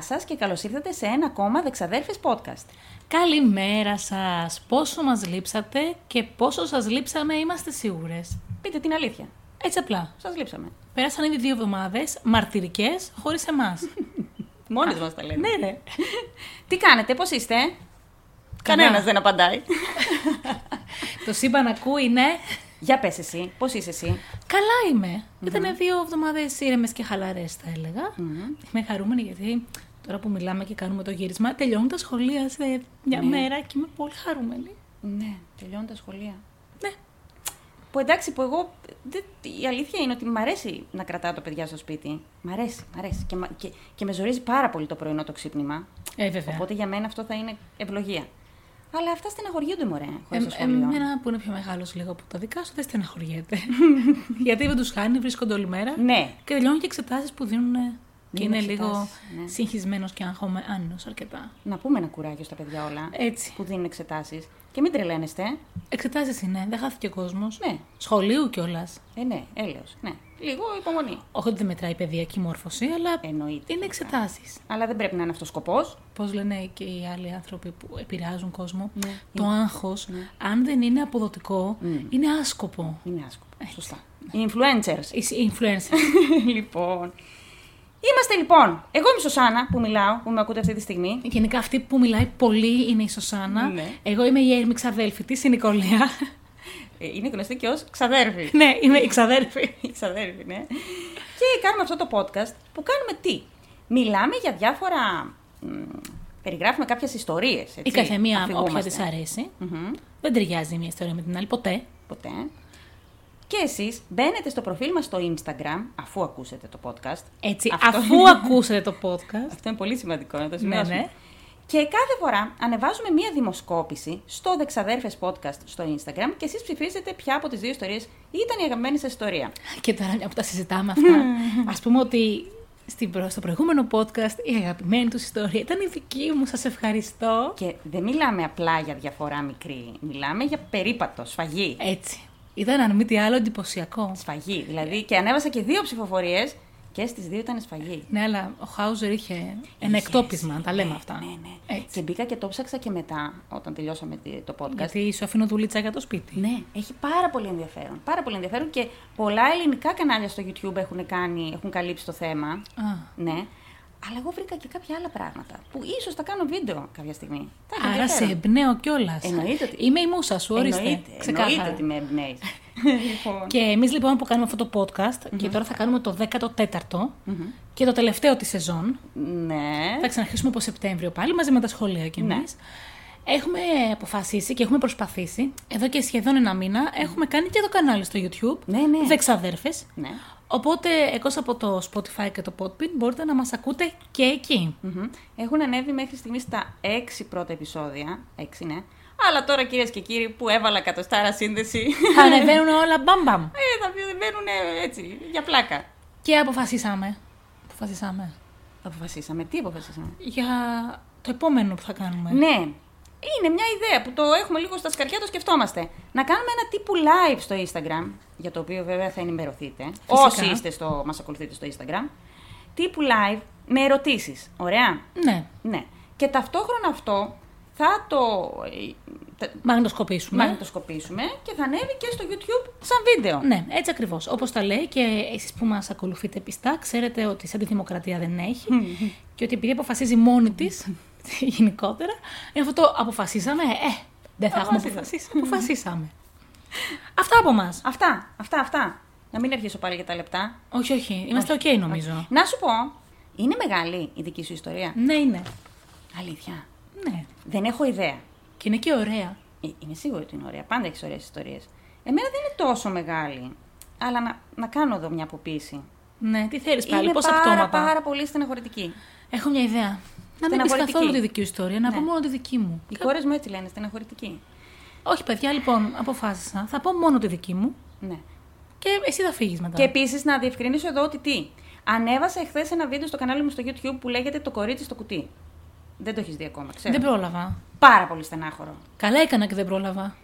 Γεια σας και καλώς ήρθατε σε ένα ακόμα Δεξαδέρφες podcast. Καλημέρα σας! Πόσο μας λείψατε και πόσο σας λείψαμε είμαστε σίγουρες; Πείτε την αλήθεια. Έτσι απλά. Σας λείψαμε. Πέρασαν ήδη δύο εβδομάδες, μαρτυρικές, χωρίς εμάς. Μόνοι μας τα λέμε. ναι, ρε. Τι κάνετε, πώς είστε; Καλά. Κανένας δεν απαντάει. Το σύμπαν ακούει, ναι. Για πες εσύ, πώς είσαι εσύ; Καλά είμαι. Ήταν δύο εβδομάδες ήρεμες και χαλαρές, θα έλεγα. Είμαι χαρούμενη γιατί τώρα που μιλάμε και κάνουμε το γύρισμα, τελειώνουν τα σχολεία σε μια Ναι. μέρα και είμαι πολύ χαρούμενη. Ναι, τελειώνουν τα σχολεία. Ναι. Που εντάξει, που εγώ. δεν- η αλήθεια είναι ότι μ' αρέσει να κρατάω τα παιδιά στο σπίτι. Μ' αρέσει, μ' αρέσει. Και, μα- και, και με ζορίζει πάρα πολύ το πρωινό το ξύπνημα. Ε, βέβαια. Οπότε για μένα αυτό θα είναι ευλογία. Αλλά αυτά στεναχωριούνται, μωρέ, χωρίς Ε, το σχολείο. εμένα που είναι πιο μεγάλος λίγο από τα δικά σου δεν στεναχωριέται. Γιατί δεν τους χάνει, βρίσκονται όλη μέρα. Ναι, Και τελειώνουν και εξετάσεις που δίνουν. Και Δίνουν είναι λίγο εξετάσεις, ναι. συγχυσμένος και άγχωμένο αρκετά. να πούμε ένα κουράγιο στα παιδιά όλα Έτσι. που δίνουν εξετάσεις. Και μην τρελαίνεστε. Εξετάσεις είναι, δεν χάθηκε ο κόσμος. Ναι, Σχολείου κιόλας. ε, ναι, έλεος. Ναι. Λίγο υπομονή. Όχι ότι δεν μετράει η παιδιακή μόρφωση, αλλά Εννοείται. είναι εξετάσεις. Αλλά δεν πρέπει να είναι αυτός ο σκοπός. Πώς λένε και οι άλλοι άνθρωποι που επηρεάζουν κόσμο, Ναι. το άγχος, αν δεν είναι αποδοτικό, Mm. είναι άσκοπο. Είναι άσκοπο. Σωστά. Οι influencers. Οι influencers. λοιπόν. Είμαστε λοιπόν. Εγώ είμαι η Σωσάνα που μιλάω, που με ακούτε αυτή τη στιγμή. Γενικά αυτή που μιλάει πολύ είναι η Σωσάνα. Ναι. Εγώ είμαι η Έρμη ξαδέλφη της, η Νικολία. Ε, Είναι γνωστή και ως ξαδέρφη. ναι, είμαι η ξαδέλφη. Η ξαδέρφη, ναι. Και κάνουμε αυτό το podcast που κάνουμε τι; Μιλάμε για διάφορα. μ, περιγράφουμε κάποιες ιστορίες. Η καθεμία όποια της αρέσει. Δεν ταιριάζει η μία ιστορία με την άλλη ποτέ. Ποτέ. Και εσείς μπαίνετε στο προφίλ μας στο Instagram, αφού ακούσετε το podcast. Έτσι, Αυτό- αφού ακούσετε το podcast. Αυτό είναι πολύ σημαντικό να το ναι, σημειώσουμε. ναι. Και κάθε φορά ανεβάζουμε μία δημοσκόπηση στο Δεξαδέρφες Podcast στο Instagram και εσείς ψηφίζετε ποια από τις δύο ιστορίες ήταν η αγαπημένη σας ιστορία. Και τώρα μια που τα συζητάμε αυτά, ας πούμε ότι στην προ- στο προηγούμενο podcast η αγαπημένη τους ιστορία ήταν η δική μου. Σας ευχαριστώ. Και δεν μιλάμε απλά για διαφορά μικρή, μιλάμε για περίπατο, σφαγή. Έτσι. Ήταν αν μη τι άλλο εντυπωσιακό. Σφαγή. Δηλαδή και ανέβασα και δύο ψηφοφορίες και στις δύο ήταν σφαγή. Ναι, αλλά ο Χάουζερ είχε ένα εκτόπισμα, τα λέμε αυτά. Ναι, ναι. Έτσι. Και μπήκα και το ψάξα και μετά, όταν τελειώσαμε τη- το podcast. Γιατί σου αφήνω δουλίτσα για το σπίτι. Ναι, έχει πάρα πολύ ενδιαφέρον. Πάρα πολύ ενδιαφέρον και πολλά ελληνικά κανάλια στο YouTube έχουν, κάνει, έχουν καλύψει το θέμα. Α, Ναι. Αλλά εγώ βρήκα και κάποια άλλα πράγματα που ίσως θα κάνω βίντεο κάποια στιγμή. Θα έχει άρα σε ενδιαφέρον. εμπνέω κιόλας. Εννοείται ότι- Είμαι η μουσα σου, ορίστε. Εννοείται, Ξεκάθαρα. εννοείται ότι με εμπνέεις. λοιπόν. Και εμείς λοιπόν που κάνουμε αυτό το podcast, και τώρα θα κάνουμε το 14ο και το τελευταίο της σεζόν. Ναι. Θα ξαναρχίσουμε από Σεπτέμβριο πάλι μαζί με τα σχολεία κι εμείς. Ναι. Έχουμε αποφασίσει και έχουμε προσπαθήσει εδώ και σχεδόν ένα μήνα. Έχουμε κάνει και το κανάλι στο YouTube. Ναι, ναι. Δεξαδέρφες. ναι. Οπότε, εκτός από το Spotify και το Podbean, μπορείτε να μας ακούτε και εκεί. Μμμ. Έχουν ανέβει μέχρι στιγμής τα έξι πρώτα επεισόδια. Έξι, ναι. Αλλά τώρα κυρίες και κύριοι που έβαλα εκατοστάρα σύνδεση. Θα ανεβαίνουν όλα μπαμπαμ. ε, θα μπαίνουν έτσι, για πλάκα. Και αποφασίσαμε. Αποφασίσαμε. Αποφασίσαμε. Τι αποφασίσαμε; Για το επόμενο που θα κάνουμε. Ναι. Είναι μια ιδέα που το έχουμε λίγο στα σκαριά, το σκεφτόμαστε. Να κάνουμε ένα τύπου live στο Instagram, για το οποίο βέβαια θα ενημερωθείτε. Όσοι είστε στο, μας ακολουθείτε στο Instagram. Τύπου live με ερωτήσεις. Ωραία; Ναι. Ναι. Και ταυτόχρονα αυτό θα το ε, τα- Μαγνητοσκοπήσουμε. μαγνητοσκοπήσουμε και θα ανέβει και στο YouTube σαν βίντεο. Ναι, έτσι ακριβώς. Όπως τα λέει και εσείς που μας ακολουθείτε πιστά, ξέρετε ότι σαν τη δημοκρατία δεν έχει και ότι επειδή αποφασίζει μόνη της γενικότερα, είναι αυτό το αποφασίσαμε. Ε, δεν θα έχουμε Αποφασίσαμε. αποφασίσει. Αποφασίσαμε. Αυτά από εμά. Αυτά, αυτά, αυτά. Να μην αρχίσω πάλι για τα λεπτά. Όχι, όχι. Είμαστε οκ, νομίζω. Να σου πω, είναι μεγάλη η δική σου ιστορία; Ναι, είναι. Αλήθεια. Ναι. Δεν έχω ιδέα. Και είναι και ωραία. Ε, Είμαι σίγουρη ότι είναι ωραία. Πάντα έχεις ωραίες ιστορίες. Εμένα δεν είναι τόσο μεγάλη. Αλλά να, να κάνω εδώ μια αποποίηση. Ναι, τι θέλεις πάλι, είναι πόσα πάρα, πτώματα; πάρα πολύ στεναχωρητική. Έχω μια ιδέα. Να μην πεις Στεναχωρητική. καθόλου τη δική σου ιστορία, να Ναι. πω μόνο τη δική μου. Οι κόρες μου έτσι λένε, στεναχωρητική. Όχι, παιδιά, λοιπόν, αποφάσισα. Θα πω μόνο τη δική μου Ναι. και εσύ θα φύγεις μετά. Και επίσης να διευκρινίσω εδώ ότι τι. Ανέβασα εχθές ένα βίντεο στο κανάλι μου στο YouTube που λέγεται Το κορίτσι στο κουτί. Δεν το έχεις δει ακόμα, ξέρω. Δεν πρόλαβα. Πάρα πολύ στενάχωρο. Καλά έκανα και δεν πρόλαβα.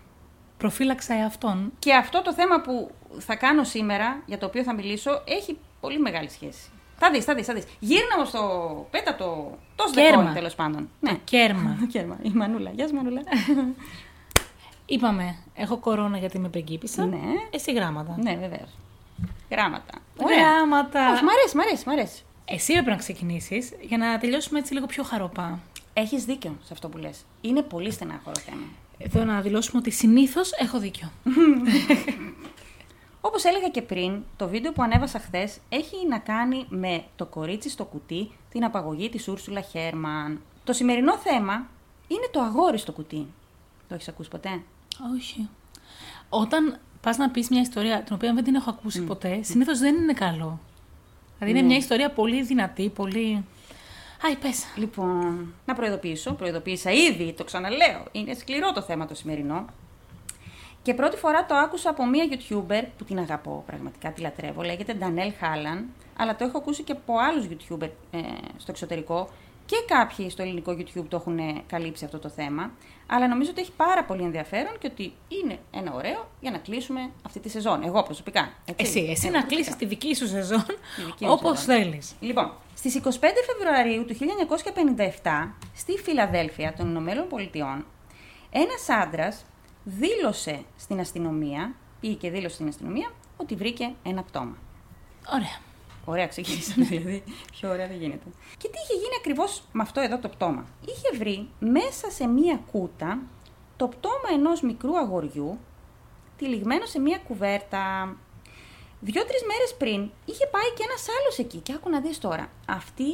Προφύλαξα εαυτόν. Και αυτό το θέμα που θα κάνω σήμερα, για το οποίο θα μιλήσω, έχει πολύ μεγάλη σχέση Θα δεις, θα δεις, θα δεις. Γύρνα όμως το. Πέτα το. Το Κέρμα. τέλος πάντων. Το κέρμα. Το κέρμα. Η Μανούλα. Γεια σου, Μανούλα. Είπαμε, έχω κορώνα γιατί με πεγκύπησα. ναι. Εσύ γράμματα. Ναι, βεβαίως. Γράμματα. Γράμματα. Όχι, μ' αρέσει, μ' αρέσει, μ' αρέσει. Εσύ έπρεπε να ξεκινήσεις για να τελειώσουμε έτσι λίγο πιο χαροπά. Έχεις δίκιο σε αυτό που λες. Είναι πολύ στενάχωρο θέμα. Εδώ να δηλώσουμε ότι συνήθως έχω δίκιο. Όπως έλεγα και πριν, το βίντεο που ανέβασα χθες έχει να κάνει με το κορίτσι στο κουτί, την απαγωγή της Ούρσουλα Χέρμαν. Το σημερινό θέμα είναι το αγόρι στο κουτί. Το έχεις ακούσει ποτέ; Όχι. Όταν πας να πεις μια ιστορία την οποία δεν την έχω ακούσει ποτέ, συνήθως δεν είναι καλό. Δηλαδή είναι Ναι. μια ιστορία πολύ δυνατή, πολύ. Άι, πες. Λοιπόν, να προειδοποιήσω, προειδοποίησα ήδη, το ξαναλέω. Είναι σκληρό το θέμα το σημερινό. Και πρώτη φορά το άκουσα από μία YouTuber που την αγαπώ πραγματικά, τη λατρεύω. Λέγεται Ντανέλ Χάλαν, αλλά το έχω ακούσει και από άλλους YouTuber ε, στο εξωτερικό και κάποιοι στο ελληνικό YouTube το έχουν ε, καλύψει αυτό το θέμα. Αλλά νομίζω ότι έχει πάρα πολύ ενδιαφέρον και ότι είναι ένα ωραίο για να κλείσουμε αυτή τη σεζόν. Εγώ προσωπικά. Έτσι. Εσύ, εσύ Εγώ να προσωπικά. κλείσεις τη δική σου σεζόν δική μου όπως σεζόν. θέλεις. Λοιπόν, στις 25 Φεβρουαρίου του 1957, στη Φιλαδέλφια των Ηνωμένων Πολιτειών, ένας άντρας δήλωσε στην αστυνομία, πήγε και δήλωσε στην αστυνομία, ότι βρήκε ένα πτώμα. Ωραία. Ωραία, ξεκινήσαμε δηλαδή. Πιο ωραία δεν γίνεται. Και τι είχε γίνει ακριβώς με αυτό εδώ το πτώμα. Είχε βρει μέσα σε μία κούτα το πτώμα ενός μικρού αγοριού, τυλιγμένο σε μία κουβέρτα. Δύο-τρει μέρες πριν είχε πάει και ένας άλλος εκεί. Και άκου να δεις τώρα. Αυτοί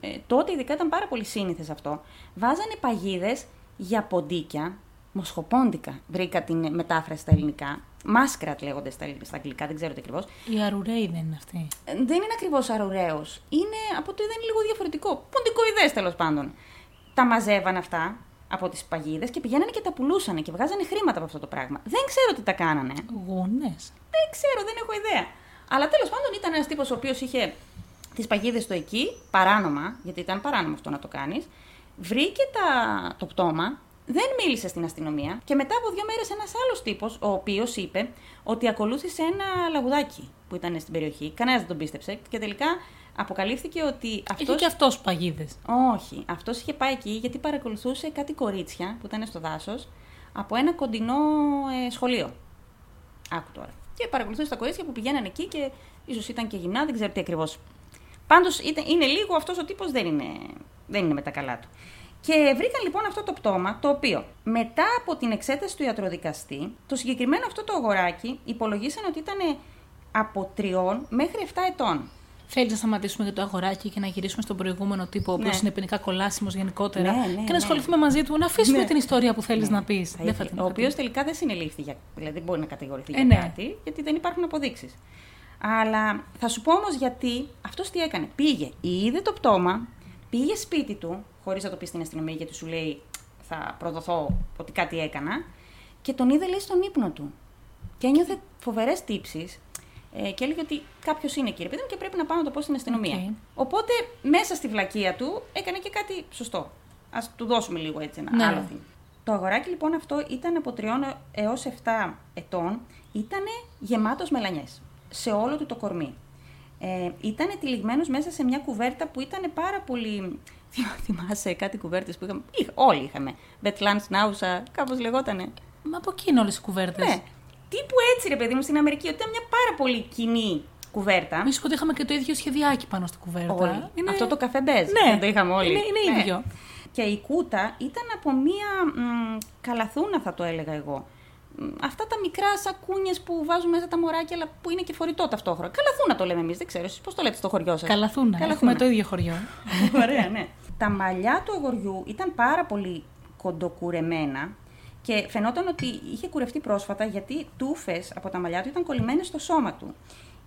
ε, τότε ειδικά ήταν πάρα πολύ σύνηθες αυτό. Βάζανε παγίδες για ποντίκια, μοσχοπόντικα. Βρήκα την μετάφραση στα ελληνικά. Μάσκρατ λέγονται στα, στα αγγλικά, δεν ξέρω τι ακριβώς. Η αρουραίη δεν είναι αυτή. Δεν είναι ακριβώς αρουραίος. Είναι από το είδα είναι λίγο διαφορετικό. Ποντικοειδές τέλος πάντων. Τα μαζεύαν αυτά από τις παγίδες και πηγαίνανε και τα πουλούσανε και βγάζανε χρήματα από αυτό το πράγμα. Δεν ξέρω τι τα κάνανε. Γούνε. Δεν ξέρω, δεν έχω ιδέα. Αλλά τέλος πάντων ήταν ένας τύπος ο οποίος είχε τις παγίδες του εκεί, παράνομα, γιατί ήταν παράνομο αυτό να το κάνεις. Βρήκε τα, το πτώμα, δεν μίλησε στην αστυνομία και μετά από δύο μέρες ένας άλλος τύπος, ο οποίος είπε ότι ακολούθησε ένα λαγουδάκι που ήταν στην περιοχή. Κανένας δεν τον πίστεψε και τελικά αποκαλύφθηκε ότι αυτό. Είχε και αυτός παγίδες. Όχι, αυτός είχε πάει εκεί γιατί παρακολουθούσε κάτι κορίτσια που ήταν στο δάσος από ένα κοντινό ε, σχολείο. Άκου τώρα. Και παρακολουθούσε τα κορίτσια που πηγαίνανε εκεί και ίσως ήταν και γυμνά, δεν ξέρω τι ακριβώς. Πάντως είναι λίγο αυτός ο τύπος δεν είναι, δεν είναι με τα καλά του. Και βρήκαν λοιπόν αυτό το πτώμα, το οποίο μετά από την εξέταση του ιατροδικαστή, το συγκεκριμένο αυτό το αγοράκι υπολογίσαν ότι ήταν από 3 μέχρι 7 ετών. Θέλει να σταματήσουμε για το αγοράκι και να γυρίσουμε στον προηγούμενο τύπο, ο οποίος Ναι. είναι ποινικά κολάσιμος γενικότερα. Ναι, ναι, και ναι. να ασχοληθούμε μαζί του, να αφήσουμε Ναι. την ιστορία που θέλεις Ναι, να πεις. θα ήθελε. ο οποίος τελικά δεν συνελήφθη, για, δηλαδή δεν μπορεί να κατηγορηθεί Ε, για ναι. κάτι, γιατί δεν υπάρχουν αποδείξεις. Αλλά θα σου πω όμως γιατί αυτός τι έκανε. Πήγε, είδε το πτώμα, πήγε σπίτι του, χωρίς να το πεις στην αστυνομία, γιατί σου λέει θα προδοθώ ότι κάτι έκανα, και τον είδε λέει στον ύπνο του. Και ένιωθε φοβερές τύψεις ε, και έλεγε ότι κάποιος είναι κύριε παιδί μου και πρέπει να πάω να το πω στην αστυνομία. Οκ. Οπότε μέσα στη βλακεία του έκανε και κάτι σωστό. Α του δώσουμε λίγο έτσι ένα Ναι. άλλο thing. Το αγοράκι λοιπόν αυτό ήταν από 3 έως 7 ετών, ήταν γεμάτος μελανιές σε όλο του το κορμί. Ε, ήταν τυλιγμένος μέσα σε μια κουβέρτα που ήταν πάρα πολύ... Θυμάσαι κάτι κουβέρτες που είχαμε... Είχα, όλοι είχαμε. Μπετλάν, Σνάουσα, κάπως λεγότανε. Μα από εκεί είναι όλες οι κουβέρτες. Ναι. Τύπου έτσι ρε παιδί μου στην Αμερική, ότι ήταν μια πάρα πολύ κοινή κουβέρτα. Μη σου πω ότι είχαμε και το ίδιο σχεδιάκι πάνω στη κουβέρτα. Όλοι. Είναι... Αυτό το καφέ μπέζ. Ναι. Δεν το είχαμε όλοι. Είναι, είναι Ναι. ίδιο. Και η κούτα ήταν από μία μ, καλαθούνα, θα το έλεγα εγώ. Μ, Αυτά τα μικρά σακούνιες που βάζουν μέσα τα μωράκια, αλλά που είναι και φορητό ταυτόχρονα. Καλαθούνα το λέμε εμείς, δεν ξέρω. Εσείς πώς το λέτε στο χωριό σας; Καλαθούνα. Καλαθούνα. Έχουμε το ίδιο χωριό. Ωραία, ναι. Τα μαλλιά του αγοριού ήταν πάρα πολύ κοντοκουρεμένα και φαινόταν ότι είχε κουρευτεί πρόσφατα γιατί τούφες από τα μαλλιά του ήταν κολλημένες στο σώμα του.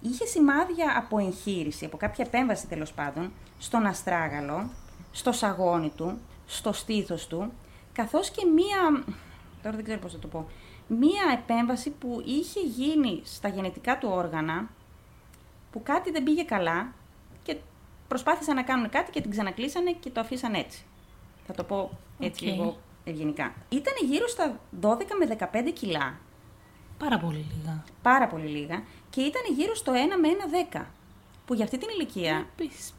Είχε σημάδια από εγχείρηση, από κάποια επέμβαση τέλος πάντων, στον αστράγαλο, στο σαγόνι του, στο στήθος του, καθώς και μία, τώρα δεν ξέρω πώς θα το πω, μία επέμβαση που είχε γίνει στα γενετικά του όργανα, που κάτι δεν πήγε καλά και προσπάθησαν να κάνουν κάτι και την ξανακλείσανε και το αφήσαν έτσι. Θα το πω έτσι Οκ. λίγο ευγενικά. Ήταν γύρω στα 12 με 15 κιλά, Πάρα πολύ λίγα. πάρα πολύ λίγα, και ήταν γύρω στο 1 με 1 10. που για αυτή την ηλικία. Επίση.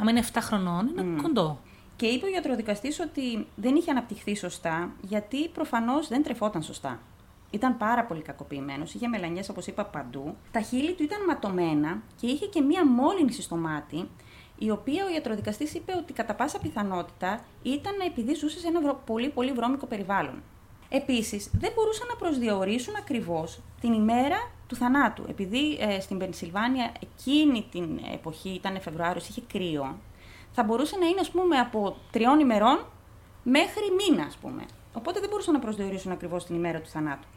Αν είναι 7 χρονών, είναι κοντό. Και είπε ο γιατροδικαστής ότι δεν είχε αναπτυχθεί σωστά, γιατί προφανώς δεν τρεφόταν σωστά. Ήταν πάρα πολύ κακοποιημένος, είχε μελανιές όπως είπα παντού. Τα χείλη του ήταν ματωμένα και είχε και μία μόλυνση στο μάτι, η οποία ο ιατροδικαστής είπε ότι κατά πάσα πιθανότητα ήταν επειδή ζούσε σε ένα πολύ πολύ βρώμικο περιβάλλον. Επίσης, δεν μπορούσαν να προσδιορίσουν ακριβώς την ημέρα του θανάτου. Επειδή ε, στην Πενσιλβάνια εκείνη την εποχή ήταν Φεβρουάριος, είχε κρύο, θα μπορούσε να είναι ας πούμε από τριών ημερών μέχρι μήνα, ας πούμε. Οπότε δεν μπορούσαν να προσδιορίσουν ακριβώς την ημέρα του θανάτου.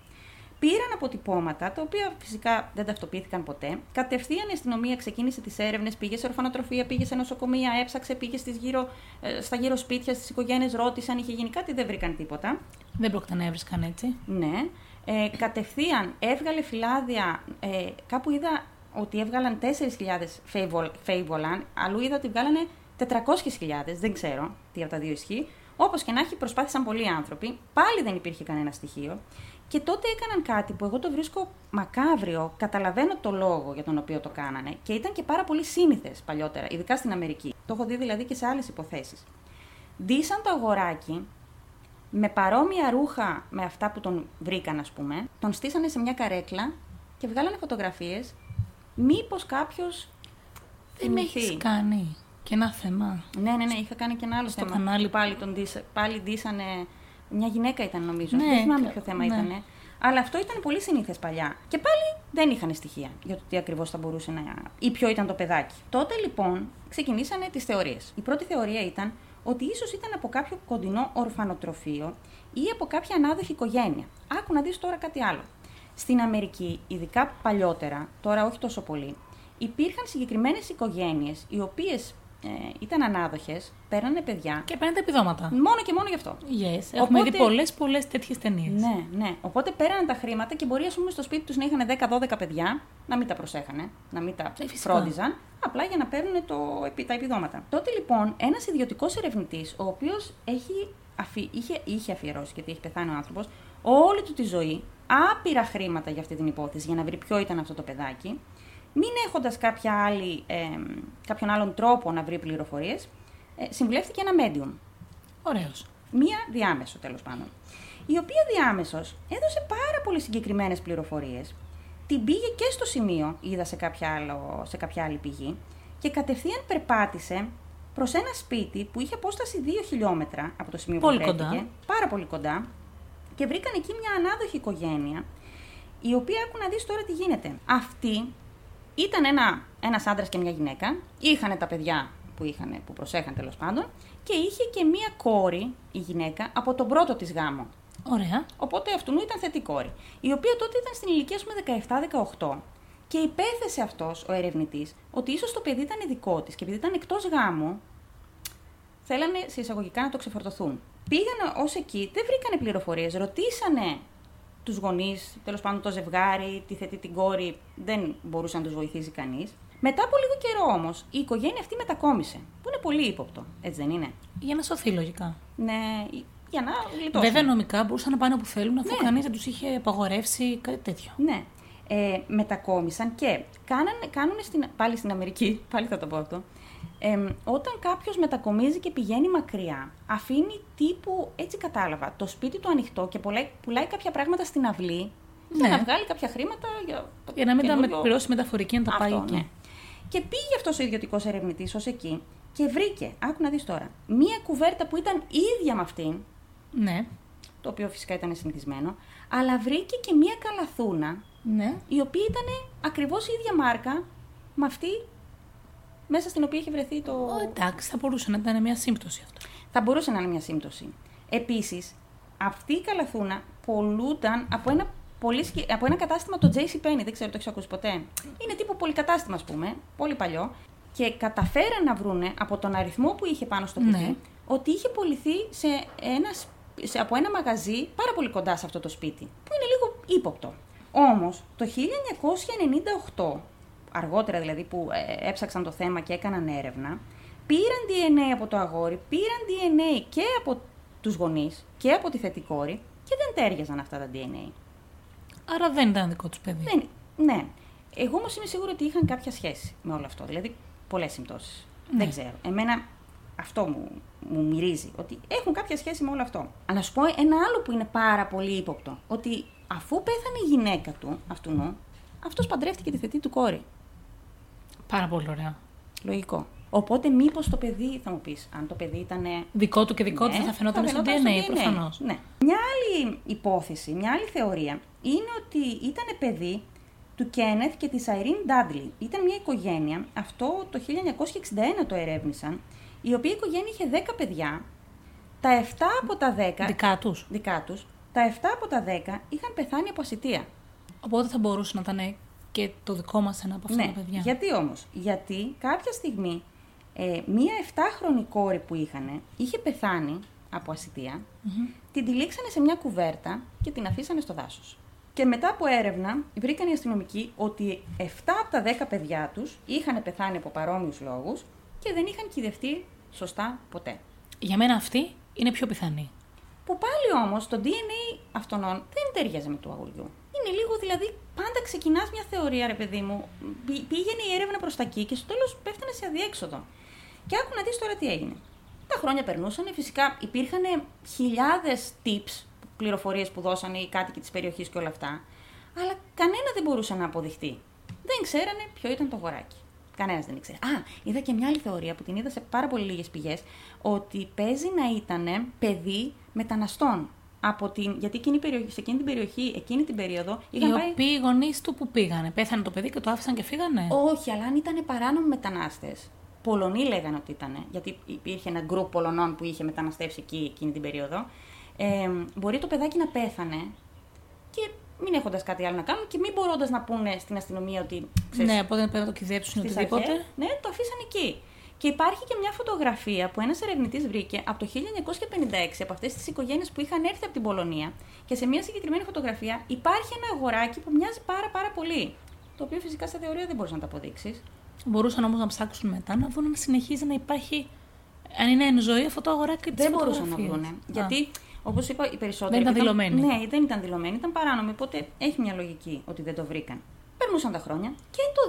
Πήραν αποτυπώματα, τα οποία φυσικά δεν ταυτοποιήθηκαν ποτέ. Κατευθείαν η αστυνομία ξεκίνησε τις έρευνες, πήγε σε ορφανοτροφία, πήγε σε νοσοκομεία, έψαξε, πήγε στις γύρω, ε, στα γύρω σπίτια, στις οικογένειες, ρώτησαν, είχε γίνει κάτι, δεν βρήκαν τίποτα. Δεν πρόκειται να έβρισκαν έτσι. Ναι. Ε, κατευθείαν έβγαλε φυλάδια, ε, κάπου είδα ότι έβγαλαν 4.000 φέιβολαν, αλλού είδα ότι βγάλανε 400.000, δεν ξέρω τι από τα δύο ισχύει. Όπως και να έχει, προσπάθησαν πολλοί άνθρωποι. Πάλι δεν υπήρχε κανένα στοιχείο. Και τότε έκαναν κάτι που εγώ το βρίσκω μακάβριο. Καταλαβαίνω το λόγο για τον οποίο το κάνανε και ήταν και πάρα πολύ σύνηθες παλιότερα, ειδικά στην Αμερική. Το έχω δει δηλαδή και σε άλλες υποθέσεις. Ντύσαν το αγοράκι με παρόμοια ρούχα με αυτά που τον βρήκαν, ας πούμε. Τον στήσανε σε μια καρέκλα και βγάλανε φωτογραφίες. Μήπως κάποιος. Δεν με έχεις κάνει. Και ένα θέμα. Ναι, ναι, ναι, είχα κάνει και ένα άλλο Στο θέμα. κανάλι. Πάλι, τον ντύσα- πάλι ντύσανε. Μια γυναίκα ήταν νομίζω. Ναι, δεν θυμάμαι κα- ποιο θέμα ναι. ήταν. Αλλά αυτό ήταν πολύ συνήθες παλιά. Και πάλι δεν είχαν στοιχεία για το τι ακριβώς θα μπορούσε να. ή ποιο ήταν το παιδάκι. Τότε λοιπόν ξεκινήσανε τις θεωρίες. Η πρώτη θεωρία ήταν ότι ίσως ήταν από κάποιο κοντινό ορφανοτροφείο ή από κάποια ανάδοχη οικογένεια. Άκου να δεις τώρα κάτι άλλο. Στην Αμερική, ειδικά παλιότερα, τώρα όχι τόσο πολύ, υπήρχαν συγκεκριμένες οικογένειες οι οποίες ε, ήταν ανάδοχες, παίρνανε παιδιά. Και παίρνετε επιδόματα. Μόνο και μόνο γι' αυτό. Yes. Έχουμε Οπότε- δει πολλές πολλές τέτοιες ταινίες. Ναι, ναι. Οπότε πέραν τα χρήματα και μπορεί, ας πούμε, στο σπίτι τους να είχαν 10-12 παιδιά, να μην τα προσέχανε, να μην τα Ε, φυσικά. φρόντιζαν, απλά για να παίρνουν το, επί- τα επιδόματα. Τότε λοιπόν, ένας ιδιωτικός ερευνητής, ο οποίος είχε, είχε αφιερώσει, γιατί έχει πεθάνει ο άνθρωπος, όλη του τη ζωή, άπειρα χρήματα για αυτή την υπόθεση, για να βρει ποιο ήταν αυτό το παιδάκι, μην έχοντας κάποιον άλλον τρόπο να βρει πληροφορίες, ε, συμβουλεύτηκε ένα medium Ωραίος. μία διάμεσο τέλος πάντων, η οποία διάμεσος έδωσε πάρα πολύ συγκεκριμένες πληροφορίες, την πήγε και στο σημείο, είδα σε κάποια, άλλο, σε κάποια άλλη πηγή, και κατευθείαν περπάτησε προς ένα σπίτι που είχε απόσταση 2 χιλιόμετρα από το σημείο Πολύ που βρέθηκε, κοντά. πάρα πολύ κοντά, και βρήκαν εκεί μια ανάδοχη οικογένεια, η οποία άκου να δεις τώρα τι γίνεται. Αυτή ήταν ένα, ένας άντρας και μια γυναίκα, είχαν τα παιδιά που, είχαν, που προσέχαν τέλος πάντων και είχε και μια κόρη η γυναίκα από τον πρώτο της γάμο. Ωραία. Οπότε αυτού ήταν θετή κόρη, η οποία τότε ήταν στην ηλικία ας πούμε 17-18 και υπέθεσε αυτός ο ερευνητής ότι ίσως το παιδί ήταν δικό της και επειδή ήταν εκτός γάμου θέλανε σε εισαγωγικά να το ξεφορτωθούν. Πήγανε ως εκεί, δεν βρήκανε πληροφορίες, ρωτήσανε τους γονείς, τέλος πάντων το ζευγάρι, τη θετή την κόρη, δεν μπορούσε να τους βοηθήσει κανείς. Μετά από λίγο καιρό όμως, η οικογένεια αυτή μετακόμισε. Που είναι πολύ ύποπτο, έτσι δεν είναι; Για να σωθεί λογικά. Ναι, για να γλιτώσουν. Βέβαια, νομικά μπορούσαν να πάνε όπου θέλουν αφού Ναι. κανείς δεν τους είχε απαγορεύσει κάτι τέτοιο. Ναι. Ε, μετακόμισαν και κάνανε, κάνουνε στην, πάλι στην Αμερική, πάλι θα το πω αυτό, ε, όταν κάποιος μετακομίζει και πηγαίνει μακριά, αφήνει τύπου, έτσι κατάλαβα, το σπίτι του ανοιχτό και πουλάει, πουλάει κάποια πράγματα στην αυλή για Ναι. να βγάλει κάποια χρήματα για, το Για να μην τα καινούριο- με- πληρώσει μεταφορική να τα πάει αυτό, εκεί. ναι. Και πήγε αυτός ο ιδιωτικός ερευνητής ως εκεί και βρήκε, άκου να δεις τώρα, μία κουβέρτα που ήταν ίδια με αυτήν, Ναι. το οποίο φυσικά ήταν συνηθισμένο, αλλά βρήκε και μία καλαθούνα Ναι. η οποία ήταν ακριβώς η ίδια μάρκα με αυτή μέσα στην οποία είχε βρεθεί το... Ω, εντάξει, θα μπορούσε να ήταν μια σύμπτωση αυτό. Θα μπορούσε να είναι μια σύμπτωση. Επίσης, αυτή η καλαθούνα πολλούνταν από ένα, πολύ, σκε- από ένα κατάστημα, το JCPenney, δεν ξέρω, το έχεις ακούσει ποτέ; Είναι τύπου πολυκατάστημα, ας πούμε, πολύ παλιό. Και καταφέραν να βρούνε από τον αριθμό που είχε πάνω στο κουτί, Ναι. ότι είχε πωληθεί σε ένα, σ- σε, από ένα μαγαζί πάρα πολύ κοντά σε αυτό το σπίτι, που είναι λίγο ύποπτο. Όμως, το 1998, αργότερα δηλαδή που ε, έψαξαν το θέμα και έκαναν έρευνα, πήραν DNA από το αγόρι, πήραν DNA και από τους γονείς και από τη θετή κόρη και δεν τέριαζαν αυτά τα DNA. Άρα δεν ήταν δικό τους παιδί. Δεν, ναι. Εγώ όμως είμαι σίγουρη ότι είχαν κάποια σχέση με όλο αυτό. Δηλαδή, πολλές συμπτώσεις. Ναι. Δεν ξέρω. Εμένα αυτό μου, μου μυρίζει. Ότι έχουν κάποια σχέση με όλο αυτό. Αλλά να σου πω ένα άλλο που είναι πάρα πολύ ύποπτο. Ότι αφού πέθανε η γυναίκα του, αυτού νου, αυτός παντρεύτηκε τη θετή του κόρη. Πάρα πολύ ωραία. Λογικό. Οπότε, μήπως το παιδί, θα μου πεις, αν το παιδί ήταν. Δικό του και δικό ναι, του, θα φαινόταν στο DNA, προφανώς. Ναι. Μια άλλη υπόθεση, μια άλλη θεωρία είναι ότι ήταν παιδί του Κένεθ και της Αϊρίν Ντάντλι. Ήταν μια οικογένεια, αυτό το 1961 το ερεύνησαν, η οποία οικογένεια είχε 10 παιδιά, τα 7 από τα 10... Δικά τους. Δικά τους. Τα 7 από τα 10 είχαν πεθάνει από ασυτεία. Οπότε θα μπορούσε να ήταν και το δικό μας ένα από αυτά ναι. τα παιδιά. Γιατί όμως, γιατί κάποια στιγμή ε, μία 7χρονη κόρη που είχαν είχε πεθάνει από ασυτεία, mm-hmm. την τυλίξανε σε μια κουβέρτα και την αφήσανε στο δάσος. Και μετά από έρευνα, βρήκαν οι αστυνομικοί ότι 7 από τα 10 παιδιά τους είχαν πεθάνει από παρόμοιους λόγους και δεν είχαν κυδευτεί σωστά ποτέ. Για μένα αυτή είναι πιο πιθανή. Που πάλι όμως το DNA αυτών δεν ταιριάζει με του αγοριού. Είναι λίγο δηλαδή, πάντα ξεκινάς μια θεωρία, ρε παιδί μου. Πήγαινε η έρευνα προς τα εκεί και στο τέλος πέφτανε σε αδιέξοδο. Και άκου να δεις τώρα τι έγινε. Τα χρόνια περνούσαν, φυσικά υπήρχαν χιλιάδες tips πληροφορίες που δώσαν οι κάτοικοι της περιοχής και όλα αυτά. Αλλά κανένα δεν μπορούσε να αποδειχτεί. Δεν ξέρανε ποιο ήταν το αγοράκι. Κανένας δεν ήξερε. Α, είδα και μια άλλη θεωρία που την είδα σε πάρα πολύ λίγες πηγές. Ότι παίζει να ήταν παιδί μεταναστών. Από την, γιατί εκείνη περιοχή, σε εκείνη την περιοχή, εκείνη την περίοδο. Είχαν Οι πάει... οποίοι γονείς του που πήγανε. Πέθανε το παιδί και το άφησαν και φύγανε; Όχι, αλλά αν ήταν παράνομοι μετανάστες. Πολωνοί λέγανε ότι ήταν. Γιατί υπήρχε ένα γκρουπ Πολωνών που είχε μεταναστεύσει εκεί εκείνη την περίοδο ε, μπορεί το παιδάκι να πέθανε και μην έχοντας κάτι άλλο να κάνουν και μην μπορώντας να πούνε στην αστυνομία ότι. Ξέρεις, ναι, οπότε πρέπει να το κυδέψουν οτιδήποτε. Αρχές, ναι, το αφήσαν εκεί. Και υπάρχει και μια φωτογραφία που ένας ερευνητής βρήκε από το 1956 από αυτές τις οικογένειες που είχαν έρθει από την Πολωνία. Και σε μια συγκεκριμένη φωτογραφία υπάρχει ένα αγοράκι που μοιάζει πάρα πάρα πολύ. Το οποίο φυσικά σε θεωρία δεν μπορείς να το αποδείξεις. Μπορούσαν όμως να ψάξουν μετά να δουν αν συνεχίζει να υπάρχει. Αν είναι εν ζωή αυτό το αγοράκι της Δεν μπορούσαν να δουν. Γιατί Όπως είπα, οι περισσότεροι. Δεν ήταν δηλωμένοι. Ναι, δεν ήταν δηλωμένοι, ήταν παράνομοι. Οπότε έχει μια λογική ότι δεν το βρήκαν. Περνούσαν τα χρόνια και το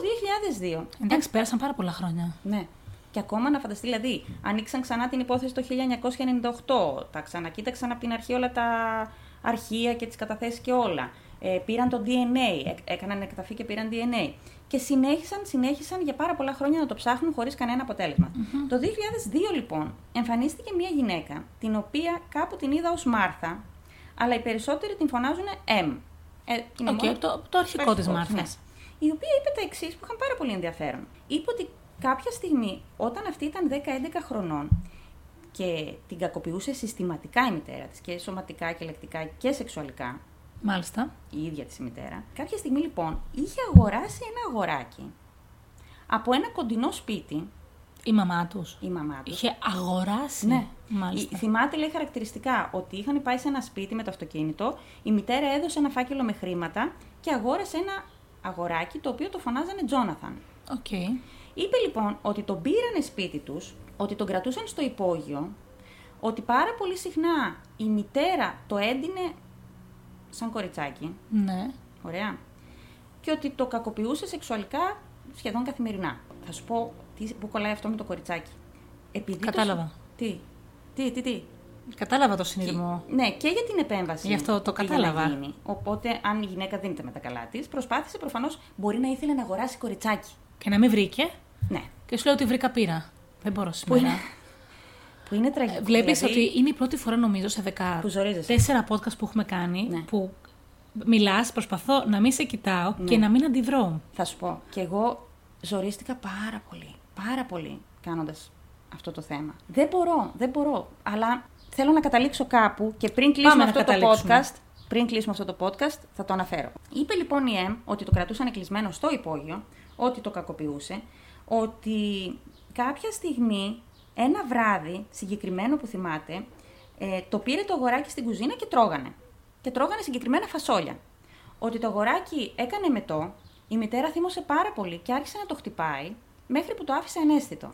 2002. Εντάξει, πέρασαν πάρα πολλά χρόνια. Ναι. Και ακόμα να φανταστεί, δηλαδή, ανοίξαν ξανά την υπόθεση το 1998. Τα ξανακοίταξαν από την αρχή όλα τα αρχεία και τις καταθέσεις και όλα. Ε, πήραν το DNA, έκαναν εκταφή και πήραν DNA και συνέχισαν, συνέχισαν για πάρα πολλά χρόνια να το ψάχνουν χωρίς κανένα Το 2002 λοιπόν εμφανίστηκε μια γυναίκα, την οποία κάπου την είδα ως Μάρθα, αλλά οι περισσότεροι την φωνάζουν M. Ε, okay, το, το αρχικό της Μάρθας. Ναι. Η οποία είπε τα εξής που είχαν πάρα πολύ ενδιαφέρον. Είπε ότι κάποια στιγμή όταν αυτή ήταν 10-11 χρονών και την κακοποιούσε συστηματικά η μητέρα της και σωματικά και λεκτικά και σεξουαλικά, Μάλιστα. Η ίδια της μητέρα. Κάποια στιγμή λοιπόν είχε αγοράσει ένα αγοράκι από ένα κοντινό σπίτι. Η μαμά τους. Η μαμά τους. Είχε αγοράσει. Ναι. Μάλιστα. Η, θυμάται, λέει χαρακτηριστικά, ότι είχαν πάει σε ένα σπίτι με το αυτοκίνητο. Η μητέρα έδωσε ένα φάκελο με χρήματα και αγόρασε ένα αγοράκι το οποίο το φωνάζανε Τζόναθαν. Okay. Είπε λοιπόν ότι τον πήρανε σπίτι τους, ότι τον κρατούσαν στο υπόγειο, ότι πάρα πολύ συχνά η μητέρα το έντυνε σαν κοριτσάκι. Ναι. Ωραία. Και ότι το κακοποιούσε σεξουαλικά σχεδόν καθημερινά. Θα σου πω τι, που κολλάει αυτό με το κοριτσάκι. Επειδή Κατάλαβα. Το... Τι, τι, τι, τι; Κατάλαβα το συνειδημό. ναι, και για την επέμβαση. Γι' αυτό το κατάλαβα. Γίνει. Οπότε, αν η γυναίκα δεν ήταν με τα καλά της, προσπάθησε προφανώς μπορεί να ήθελε να αγοράσει κοριτσάκι. Και να μην βρήκε. Ναι. Και σου λέω ότι βρήκα πείρα. Δεν μπορώ σήμερα. Που είναι τραγικό. Βλέπεις δηλαδή... ότι είναι η πρώτη φορά, νομίζω, σε 14 podcast που έχουμε κάνει ναι. που μιλάς, προσπαθώ να μην σε κοιτάω ναι. και να μην αντιδρώ. Θα σου πω. Και εγώ ζορίστηκα πάρα πολύ. Πάρα πολύ κάνοντας αυτό το θέμα. Δεν μπορώ, δεν μπορώ. Αλλά θέλω να καταλήξω κάπου και πριν κλείσουμε αυτό το podcast. Πριν κλείσουμε αυτό το podcast, θα το αναφέρω. Είπε λοιπόν η ΕΜ ότι το κρατούσαν κλεισμένο στο υπόγειο, ότι το κακοποιούσε, ότι κάποια στιγμή ένα βράδυ, συγκεκριμένο που θυμάται, ε, το πήρε το αγοράκι στην κουζίνα και τρώγανε. Και τρώγανε συγκεκριμένα φασόλια. Ότι το αγοράκι έκανε μετό, η μητέρα θύμωσε πάρα πολύ και άρχισε να το χτυπάει, μέχρι που το άφησε ανέστητο.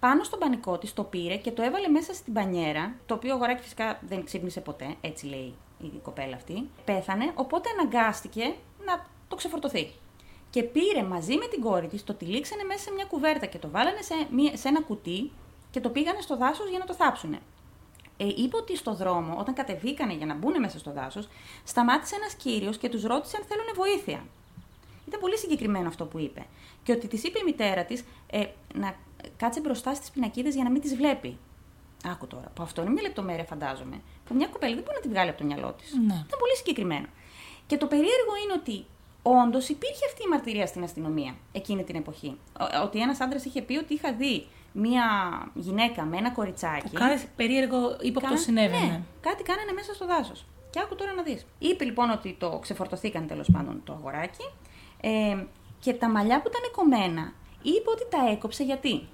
Πάνω στον πανικό της το πήρε και το έβαλε μέσα στην πανιέρα, το οποίο αγοράκι φυσικά δεν ξύπνησε ποτέ, έτσι λέει η κοπέλα αυτή. Πέθανε, οπότε αναγκάστηκε να το ξεφορτωθεί. Και πήρε μαζί με την κόρη της, το τυλίξανε μέσα σε μια κουβέρτα και το βάλανε σε, μια, σε ένα κουτί και το πήγανε στο δάσος για να το θάψουνε. Ε, είπε ότι στο δρόμο, όταν κατεβήκανε για να μπουν μέσα στο δάσος, σταμάτησε ένας κύριος και τους ρώτησε αν θέλουν βοήθεια. Ήταν πολύ συγκεκριμένο αυτό που είπε. Και ότι της είπε η μητέρα της ε, να κάτσε μπροστά στις πινακίδες για να μην τις βλέπει. Άκου τώρα, που αυτό είναι μια λεπτομέρεια, φαντάζομαι. Που μια κοπέλα δεν μπορεί να τη βγάλει από το μυαλό της. Ναι. Ήταν πολύ συγκεκριμένο. Και το περίεργο είναι ότι όντως υπήρχε αυτή η μαρτυρία στην αστυνομία εκείνη την εποχή. Ότι ένας άντρας είχε πει ότι είχα δει μία γυναίκα με ένα κοριτσάκι. Που κάτι περίεργο ύποπτο συνέβαινε. Ναι, κάτι κάνανε μέσα στο δάσος. Και άκου τώρα να δεις. Είπε λοιπόν ότι το ξεφορτωθήκαν τέλος πάντων το αγοράκι. Ε, και τα μαλλιά που ήταν κομμένα, είπε ότι τα έκοψε γιατί.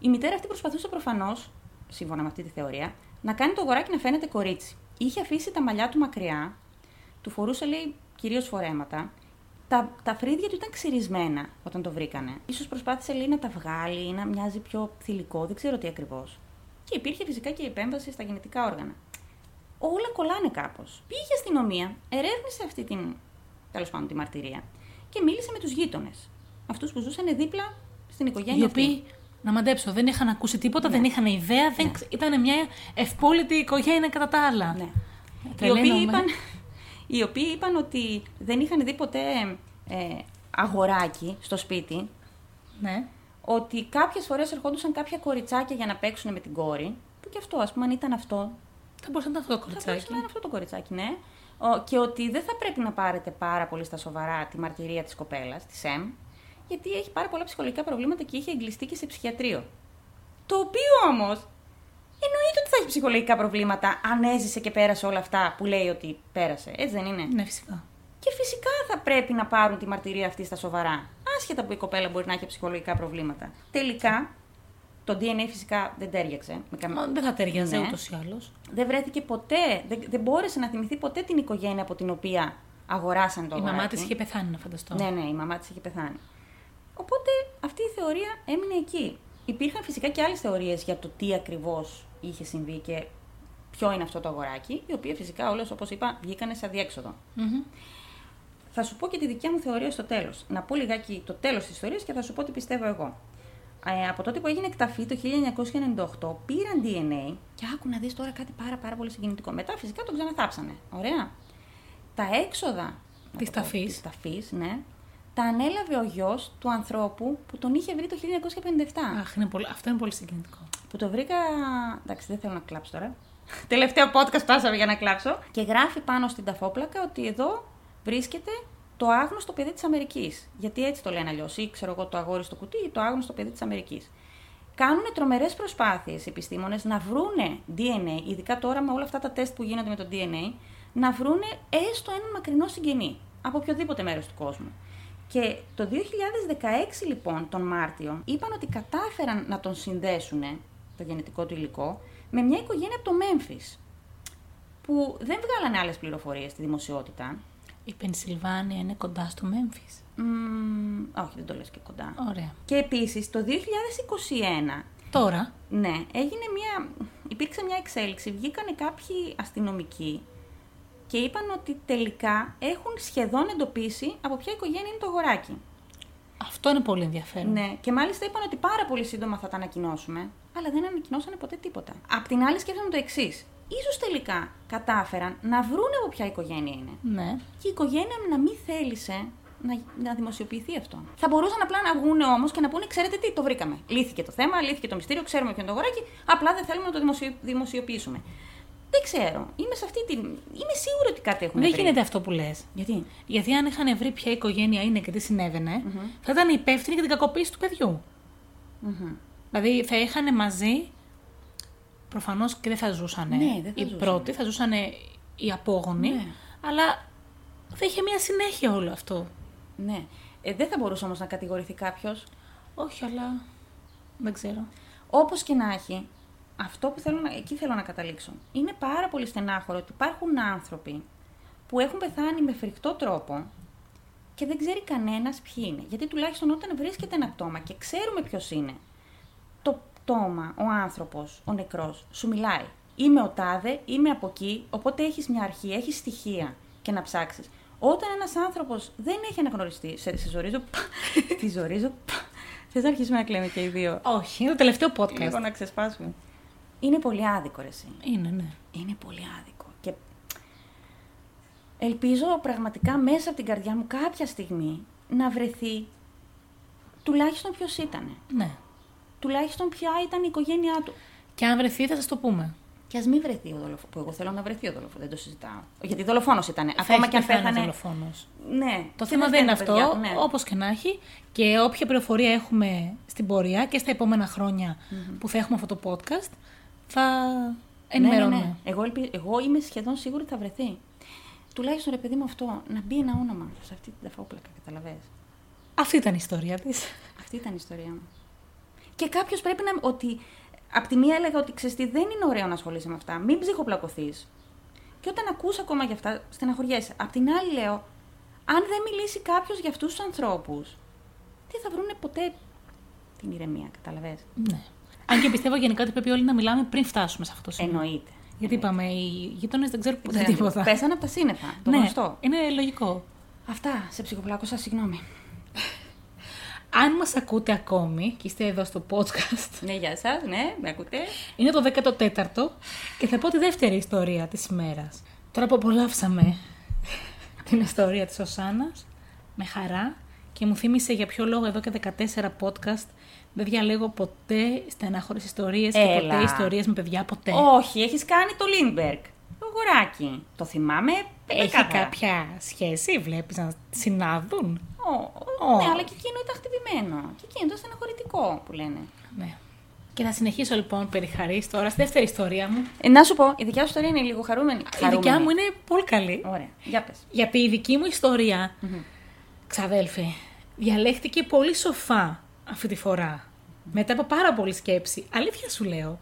Η μητέρα αυτή προσπαθούσε προφανώς, σύμφωνα με αυτή τη θεωρία, να κάνει το αγοράκι να φαίνεται κορίτσι. Είχε αφήσει τα μαλλιά του μακριά, του φορούσε λέει κυρίως φορέματα τα, τα φρύδια του ήταν ξυρισμένα όταν το βρήκανε. Ίσως προσπάθησε λέει να τα βγάλει ή να μοιάζει πιο θηλυκό, δεν ξέρω τι ακριβώς. Και υπήρχε φυσικά και η επέμβαση στα γενετικά όργανα. Όλα κολλάνε κάπως. Πήγε η αστυνομία, ερεύνησε αυτή την τέλος πάντων τη μαρτυρία και μίλησε με τους γείτονες. Αυτούς που ζούσαν δίπλα στην οικογένεια. Οι οποίοι, να μαντέψω, δεν είχαν ακούσει τίποτα, ναι. δεν είχαν ιδέα, δεν... Ναι. ήταν μια ευπόλυτη οικογένεια κατά τα άλλα. Ναι. Οι οποίοι είπαν, οι οποίοι είπαν ότι δεν είχαν δει ποτέ ε, αγοράκι στο σπίτι. Ναι. Ότι κάποιες φορές ερχόντουσαν κάποια κοριτσάκια για να παίξουν με την κόρη. Που και αυτό, ας πούμε, αν ήταν αυτό. Θα μπορούσε να ήταν αυτό το κοριτσάκι. Θα μπορούσε να ήταν αυτό το κοριτσάκι, ναι. Και ότι δεν θα πρέπει να πάρετε πάρα πολύ στα σοβαρά τη μαρτυρία της κοπέλας, της ΕΜ, γιατί έχει πάρα πολλά ψυχολογικά προβλήματα και είχε εγκλειστεί και σε ψυχιατρίο. Το οποίο όμως Εννοείται ότι θα έχει ψυχολογικά προβλήματα αν έζησε και πέρασε όλα αυτά που λέει ότι πέρασε. Έτσι δεν είναι; Ναι, φυσικά. Και φυσικά θα πρέπει να πάρουν τη μαρτυρία αυτή στα σοβαρά. Άσχετα που η κοπέλα μπορεί να έχει ψυχολογικά προβλήματα. Τελικά, το DNA φυσικά δεν τέριαξε. Με καμ... Δεν θα τέριαζε ναι. ούτως ή άλλως. Δεν βρέθηκε ποτέ, δεν, δεν μπόρεσε να θυμηθεί ποτέ την οικογένεια από την οποία αγοράσαν το Η μαμά της είχε πεθάνει, να φανταστώ. Ναι, ναι, η μαμά της είχε πεθάνει. Οπότε αυτή η θεωρία έμεινε εκεί. Υπήρχαν φυσικά και άλλες θεωρίες για το τι ακριβώς είχε συμβεί και ποιο είναι αυτό το αγοράκι, οι οποίε φυσικά όλες, όπως είπα, βγήκανε σε αδιέξοδο. Mm-hmm. Θα σου πω και τη δικιά μου θεωρία στο τέλος. Να πω λιγάκι το τέλος της ιστορίας και θα σου πω τι πιστεύω εγώ. Ε, από τότε που έγινε εκταφή το 1998, πήραν DNA και άκου να δεις τώρα κάτι πάρα, πάρα πολύ συγκινητικό. Μετά φυσικά το ξαναθάψανε. Ωραία. Τα έξοδα της ταφής. ναι, τα ανέλαβε ο γιος του ανθρώπου που τον είχε βρει το 1957. Αχ, είναι πολύ, αυτό είναι πολύ συγκινητικό. Που το βρήκα. Εντάξει, δεν θέλω να κλάψω τώρα. Τελευταίο podcast πάσαμε για να κλάψω. Και γράφει πάνω στην ταφόπλακα ότι εδώ βρίσκεται το άγνωστο παιδί της Αμερικής. Γιατί έτσι το λένε αλλιώς. Ή ξέρω εγώ το αγόρι στο κουτί ή το άγνωστο παιδί της Αμερικής. Κάνουν τρομερές προσπάθειες οι επιστήμονες να βρούνε DNA, ειδικά τώρα με όλα αυτά τα τεστ που γίνονται με το DNA, να βρούνε έστω έναν μακρινό συγγενή από οποιοδήποτε μέρος του κόσμου. Και το 2016 λοιπόν, τον Μάρτιο, είπαν ότι κατάφεραν να τον συνδέσουν, το γενετικό του υλικό, με μια οικογένεια από το Μέμφις, που δεν βγάλανε άλλες πληροφορίες στη δημοσιότητα. Η Πενσιλβάνια είναι κοντά στο Μέμφις. Mm, όχι, δεν το λες και κοντά. Ωραία. Και επίσης το 2021... Τώρα. Ναι, έγινε μια... υπήρξε μια εξέλιξη. Βγήκανε κάποιοι αστυνομικοί και είπαν ότι τελικά έχουν σχεδόν εντοπίσει από ποια οικογένεια είναι το αγοράκι. Αυτό είναι πολύ ενδιαφέρον. Ναι, και μάλιστα είπαν ότι πάρα πολύ σύντομα θα τα ανακοινώσουμε, αλλά δεν ανακοινώσανε ποτέ τίποτα. Απ' την άλλη, σκέφτομαι το εξής. σω τελικά κατάφεραν να βρούνε από ποια οικογένεια είναι. Ναι. Και η οικογένεια να μην θέλησε να, να δημοσιοποιηθεί αυτό. Θα μπορούσαν απλά να βγουν όμως και να πούνε: Ξέρετε τι, το βρήκαμε. Λύθηκε το θέμα, λύθηκε το μυστήριο, ξέρουμε ποιο είναι το αγοράκι, απλά δεν θέλουμε να το δημοσιοποιήσουμε. Δεν ξέρω. Είμαι σε αυτή την. Είμαι σίγουρη ότι κάτι έχουν Δεν γίνεται αυτό που λες. Γιατί; Γιατί αν είχαν βρει ποια οικογένεια είναι και τι συνέβαινε, mm-hmm. θα ήταν υπεύθυνοι για την κακοποίηση του παιδιού. Mm-hmm. Δηλαδή θα είχαν μαζί. Προφανώς και δεν θα ζούσαν ναι, δεν θα οι ζούσαν. πρώτοι, θα ζούσαν οι απόγονοι. Ναι. Αλλά θα είχε μια συνέχεια όλο αυτό. Ναι. Ε, δεν θα μπορούσε όμως να κατηγορηθεί κάποιος; Όχι, αλλά δεν ξέρω. Όπως και να έχει, αυτό που θέλω να, εκεί θέλω να καταλήξω. Είναι πάρα πολύ στενάχωρο ότι υπάρχουν άνθρωποι που έχουν πεθάνει με φρικτό τρόπο και δεν ξέρει κανένας ποιοι είναι. Γιατί τουλάχιστον όταν βρίσκεται ένα πτώμα και ξέρουμε ποιος είναι, το πτώμα, ο άνθρωπος, ο νεκρός, σου μιλάει. Είμαι ο τάδε, είμαι από εκεί, οπότε έχεις μια αρχή, έχεις στοιχεία και να ψάξεις. Όταν ένας άνθρωπος δεν έχει αναγνωριστεί. Σε, σε ζορίζω. Τη ζορίζω. Θες να αρχίσουμε να κλαίμε και οι δύο. Όχι, είναι το τελευταίο podcast. Λίγο να ξεσπάσουμε. Είναι πολύ άδικο, ρε, εσύ. Είναι, ναι. Είναι πολύ άδικο. Και ελπίζω πραγματικά μέσα από την καρδιά μου κάποια στιγμή να βρεθεί τουλάχιστον ποιος ήταν. Ναι. Τουλάχιστον ποια ήταν η οικογένειά του. Και αν βρεθεί, θα σας το πούμε. Και ας μην βρεθεί ο δολοφόνο. Που εγώ θέλω να βρεθεί ο δολοφόνο. Δεν το συζητάω. Γιατί δολοφόνος ήταν. Ακόμα και αν πέθανε. δολοφόνος. Ναι. Το και θέμα να δεν είναι φταίνε τα παιδιά αυτό, του, ναι. όπως και να έχει. Και όποια πληροφορία έχουμε στην πορεία και στα επόμενα χρόνια που θα έχουμε αυτό το podcast, θα Ναι, ναι, ενημερώνουμε. ναι. Εγώ, ελπι... εγώ είμαι σχεδόν σίγουρη ότι θα βρεθεί. Τουλάχιστον ρε παιδί μου αυτό, να μπει ένα όνομα σε αυτή την ταφόπλακα, καταλαβες; Αυτή ήταν η ιστορία της. Αυτή ήταν η ιστορία μου. Και κάποιος πρέπει να. ότι. Απ' τη μία έλεγα ότι ξέρεις τι, δεν είναι ωραίο να ασχολείσαι με αυτά. Μην ψυχοπλακωθείς. Και όταν ακούς ακόμα για αυτά, στεναχωριέσαι. Απ' την άλλη λέω, αν δεν μιλήσει κάποιος για αυτούς τους ανθρώπους, δεν θα βρούνε ποτέ την ηρεμία, καταλαβες; ναι. Αν και πιστεύω γενικά ότι πρέπει όλοι να μιλάμε πριν φτάσουμε σε αυτό το σημείο. Εννοείται. Γιατί είπαμε, οι γείτονες δεν ξέρουν ποτέ Ξέρετε, τίποτα. Πέσανε από τα σύννεφα. Το ναι, γνωστό. είναι λογικό. Αυτά. Σε ψυχοπλάκωσα, συγγνώμη. Αν μας ακούτε ακόμη και είστε εδώ στο podcast, Ναι, γεια σα, ναι, με ακούτε. είναι το 14ο και θα πω τη δεύτερη ιστορία της ημέρας. Τώρα που απολαύσαμε την ιστορία της Οσάνας, με χαρά και μου θύμισε για ποιο λόγο εδώ και 14 podcast δεν διαλέγω ποτέ στενάχωρες ιστορίες και Έλα. ποτέ ιστορίες με παιδιά, ποτέ. Όχι, έχεις κάνει το Λίντμπεργκ. Το γοράκι. Το θυμάμαι. Έχει πεντακάθαρα. κάποια σχέση, βλέπεις να συνάδουν; Ω, Ω. Ναι, αλλά και εκείνο ήταν χτυπημένο. Και εκείνο ήταν στεναχωρητικό που λένε. Ναι. Και θα συνεχίσω λοιπόν περί χαρίς τώρα στη δεύτερη ιστορία μου. Ε, να σου πω, η δικιά σου ιστορία είναι λίγο χαρούμενη. Η δικιά μου είναι πολύ καλή. Ωραία, για πες. Γιατί η δική μου ιστορία, ξαδέλφε, διαλέχθηκε πολύ σοφά αυτή τη φορά. Μετά από πάρα πολλή σκέψη. Αλήθεια σου λέω.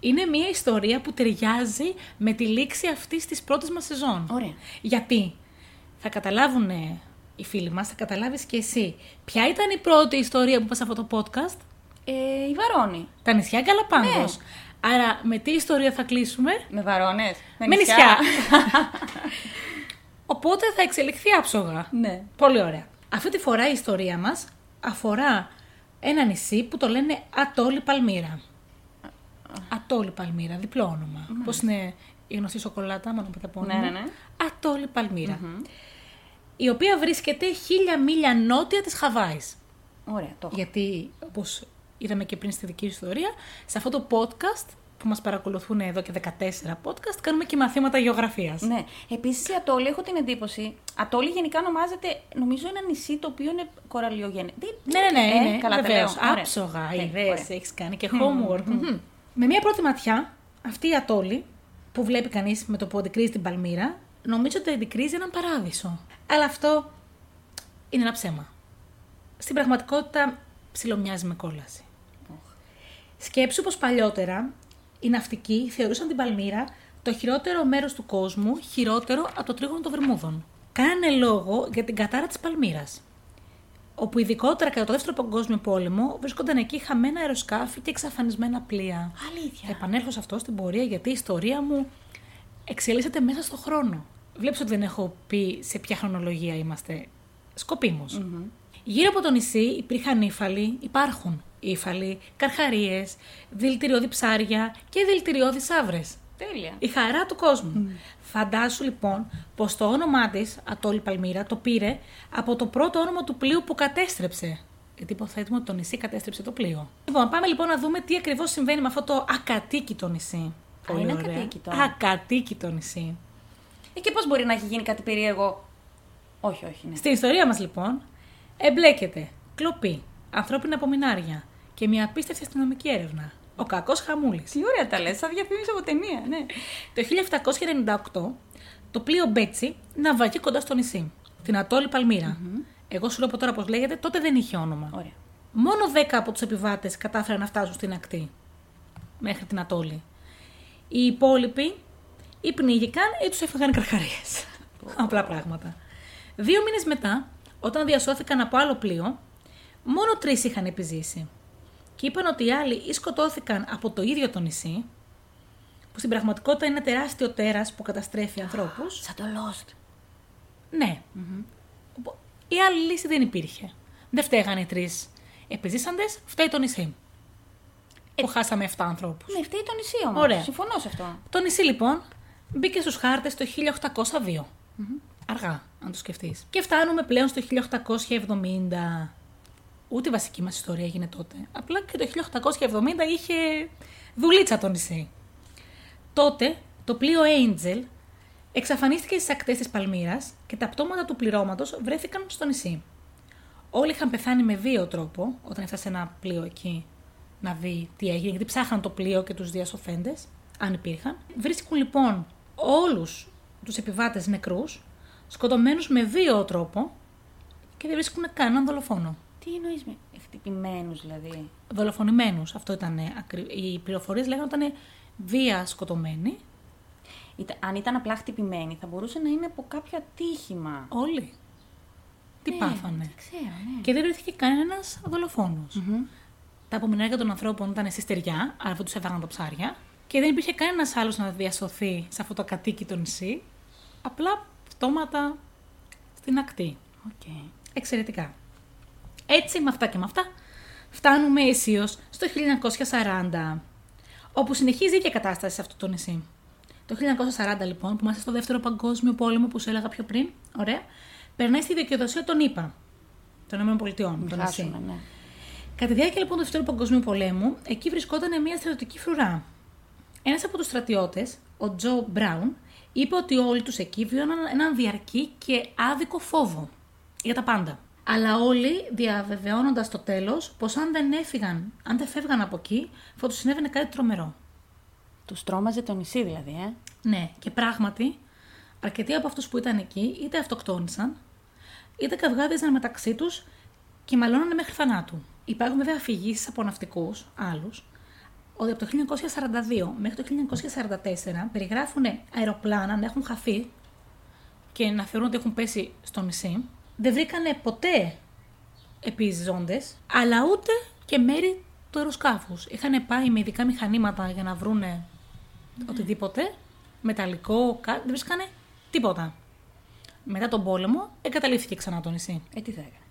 Είναι μια ιστορία που ταιριάζει με τη λήξη αυτής της πρώτης μας σεζόν. Ωραία. Γιατί; Θα καταλάβουν οι φίλοι μας, θα καταλάβεις και εσύ. Ποια ήταν η πρώτη ιστορία που είπα σε αυτό το podcast? Ε, η Βαρόνη. Τα νησιά Γκαλαπάγκος. Ναι. Άρα με τι ιστορία θα κλείσουμε; Με βαρόνες. Με νησιά. Οπότε θα εξελιχθεί άψογα. ναι. Πολύ ωραία. Αυτή τη φορά η ιστορία μας αφορά ένα νησί που το λένε Ατόλη Παλμύρα. Ατόλη Παλμύρα, διπλό όνομα. Πώς είναι η γνωστή σοκολάτα, μόνο με τα Ναι, ναι, ναι. Ατόλη Παλμύρα. Η οποία βρίσκεται χίλια μίλια νότια της Χαβάης. Ωραία, το έχω. Γιατί, όπως είδαμε και πριν στη δική ιστορία, σε αυτό το podcast που μας παρακολουθούν εδώ και 14 podcast, κάνουμε και μαθήματα γεωγραφίας. Ναι. Επίσης η Ατόλη, έχω την εντύπωση. Ατόλη γενικά ονομάζεται, νομίζω, ένα νησί το οποίο είναι κοραλιογενέ. Ναι, ναι, ναι, Ε, είναι. καλά, τα βεβαίως. λέω. Ωραία. Άψογα, Ναι, ιδέες, ωραία. έχεις κάνει και homework. Μμμ. Με μία πρώτη ματιά, αυτή η ατόλη που βλέπει κανείς με το που αντικρίζει την Παλμύρα, νομίζω ότι αντικρίζει έναν παράδεισο. Αλλά αυτό είναι ένα ψέμα. Στην πραγματικότητα ψιλομοιάζει με κόλαση. Σκέψου πως παλιότερα οι ναυτικοί θεωρούσαν την Παλμύρα το χειρότερο μέρος του κόσμου, χειρότερο από το τρίγωνο των Βερμούδων. Κάνανε λόγο για την κατάρα της Παλμύρας όπου ειδικότερα κατά το δεύτερο παγκόσμιο πόλεμο βρίσκονταν εκεί χαμένα αεροσκάφη και εξαφανισμένα πλοία. Θα Αλήθεια. επανέλθω σε αυτό στην πορεία γιατί η ιστορία μου εξελίσσεται μέσα στο χρόνο. Βλέπεις ότι δεν έχω πει σε ποια χρονολογία είμαστε. Σκοπίμως. Γύρω από το νησί υπήρχαν ύφαλοι, υπάρχουν ύφαλοι, καρχαρίες, δηλητηριώδη ψάρια και δηλητηριώδη σαύρες. Τέλεια. Η χαρά του κόσμου. Φαντάσου λοιπόν πως το όνομά της, Ατόλη Παλμύρα, το πήρε από το πρώτο όνομα του πλοίου που κατέστρεψε. Γιατί υποθέτουμε ότι το νησί κατέστρεψε το πλοίο. Λοιπόν, πάμε λοιπόν να δούμε τι ακριβώς συμβαίνει με αυτό το ακατοίκητο νησί. Πολύ είναι ωραία. ακατοίκητο. Ακατοίκητο νησί. Ε, και πώς μπορεί να έχει γίνει κάτι περίεργο; Όχι, όχι, ναι. Στην ιστορία μας λοιπόν εμπλέκεται κλοπή, ανθρώπινα απομεινάρια και μια απίστευτη αστυνομική έρευνα. Ο κακός χαμούλης. Τι ωραία τα λες, σαν διαφήμιση από ταινία, ναι. Το 1798 το πλοίο Μπέτσι ναυαγεί κοντά στο νησί, την Ατόλη Παλμύρα. Εγώ σου λέω από τώρα πώς λέγεται, τότε δεν είχε όνομα. Ωραία. Μόνο 10 από τους επιβάτες κατάφεραν να φτάσουν στην ακτή, μέχρι την Ατόλη. Οι υπόλοιποι ή πνίγηκαν ή τους έφυγαν καρχαρίε. Απλά πράγματα. Δύο μήνες μετά, όταν διασώθηκαν από άλλο πλοίο, μόνο τρεις είχαν επιζήσει. Και είπαν ότι οι άλλοι ή σκοτώθηκαν από το ίδιο το νησί, που στην πραγματικότητα είναι ένα τεράστιο τέρας που καταστρέφει ανθρώπους, Σαν το Lost. Ναι. Η άλλη λύση δεν υπήρχε. Δεν φταίγανε οι τρεις επιζήσαντες, φταίει το νησί. Ε, που χάσαμε 7 ανθρώπους. Ναι, φταίει το νησί όμως. Ωραία. Συμφωνώ σε αυτό. Το νησί λοιπόν μπήκε στους χάρτες το 1802. Αργά, αν το σκεφτείς. Και φτάνουμε πλέον στο 1870. Ούτε η βασική μας ιστορία έγινε τότε. Απλά και το 1870 είχε δουλίτσα το νησί. Τότε το πλοίο Angel εξαφανίστηκε στις ακτές της Παλμύρας και τα πτώματα του πληρώματος βρέθηκαν στο νησί. Όλοι είχαν πεθάνει με βίο τρόπο όταν έφτασε ένα πλοίο εκεί να δει τι έγινε, γιατί ψάχναν το πλοίο και τους διασωθέντες, αν υπήρχαν. Βρίσκουν λοιπόν όλους τους επιβάτες νεκρούς, σκοτωμένους με βίο τρόπο και δεν βρίσκουν κανέναν δολοφόνο. Τι εννοείς με χτυπημένους δηλαδή; Δολοφονημένους. Αυτό ήταν. Οι πληροφορίες λέγανε ότι ήταν βία σκοτωμένοι. Αν ήταν απλά χτυπημένοι, θα μπορούσε να είναι από κάποιο ατύχημα. Όλοι. Τι Ναι, πάθανε. δεν ξέρω, ναι. Και δεν βρέθηκε κανένας δολοφόνος. Τα απομεινάρια των ανθρώπων ήταν στη στεριά, άρα δεν τους έφαγαν τα ψάρια. Και δεν υπήρχε κανένας άλλος να διασωθεί σε αυτό το ακατοίκητο νησί. Απλά πτώματα στην ακτή. Οκ. Εξαιρετικά. Έτσι, με αυτά και με αυτά, φτάνουμε αισίως στο 1940, όπου συνεχίζει η ίδια κατάσταση σε αυτό το νησί. Το 1940, λοιπόν, που είμαστε στο δεύτερο παγκόσμιο πόλεμο που σου έλεγα πιο πριν, ωραία, περνάει στη δικαιοδοσία των ΗΠΑ, των ΗΠΑ, το νησί. Χάσουμε, ναι. Κατά τη διάρκεια λοιπόν του Δεύτερου Παγκοσμίου Πολέμου, εκεί βρισκόταν μια στρατιωτική φρουρά. Ένας από τους στρατιώτες, ο Τζο Μπράουν, είπε ότι όλοι τους εκεί βίωναν έναν διαρκή και άδικο φόβο για τα πάντα. Αλλά όλοι διαβεβαιώνοντας στο τέλος πως αν δεν έφυγαν, αν δεν φεύγαν από εκεί, θα τους συνέβαινε κάτι τρομερό. Τους τρόμαζε το νησί δηλαδή, ε. Ναι, και πράγματι, αρκετοί από αυτούς που ήταν εκεί είτε αυτοκτόνησαν, είτε καυγάδιζαν μεταξύ τους και μαλώνανε μέχρι θανάτου. Υπάρχουν βέβαια αφηγήσεις από ναυτικούς, άλλους, ότι από το 1942 μέχρι το 1944 περιγράφουν αεροπλάνα να έχουν χαθεί και να θεωρούν ότι έχουν πέσει στο νησί. Δεν βρήκανε ποτέ επιζώντες, αλλά ούτε και μέρη του αεροσκάφους. Είχαν πάει με ειδικά μηχανήματα για να βρούνε οτιδήποτε, μεταλλικό, κάτι, δεν βρίσκανε τίποτα. Μετά τον πόλεμο εγκαταλείφθηκε ξανά το νησί. Ε, τι θα έκανε.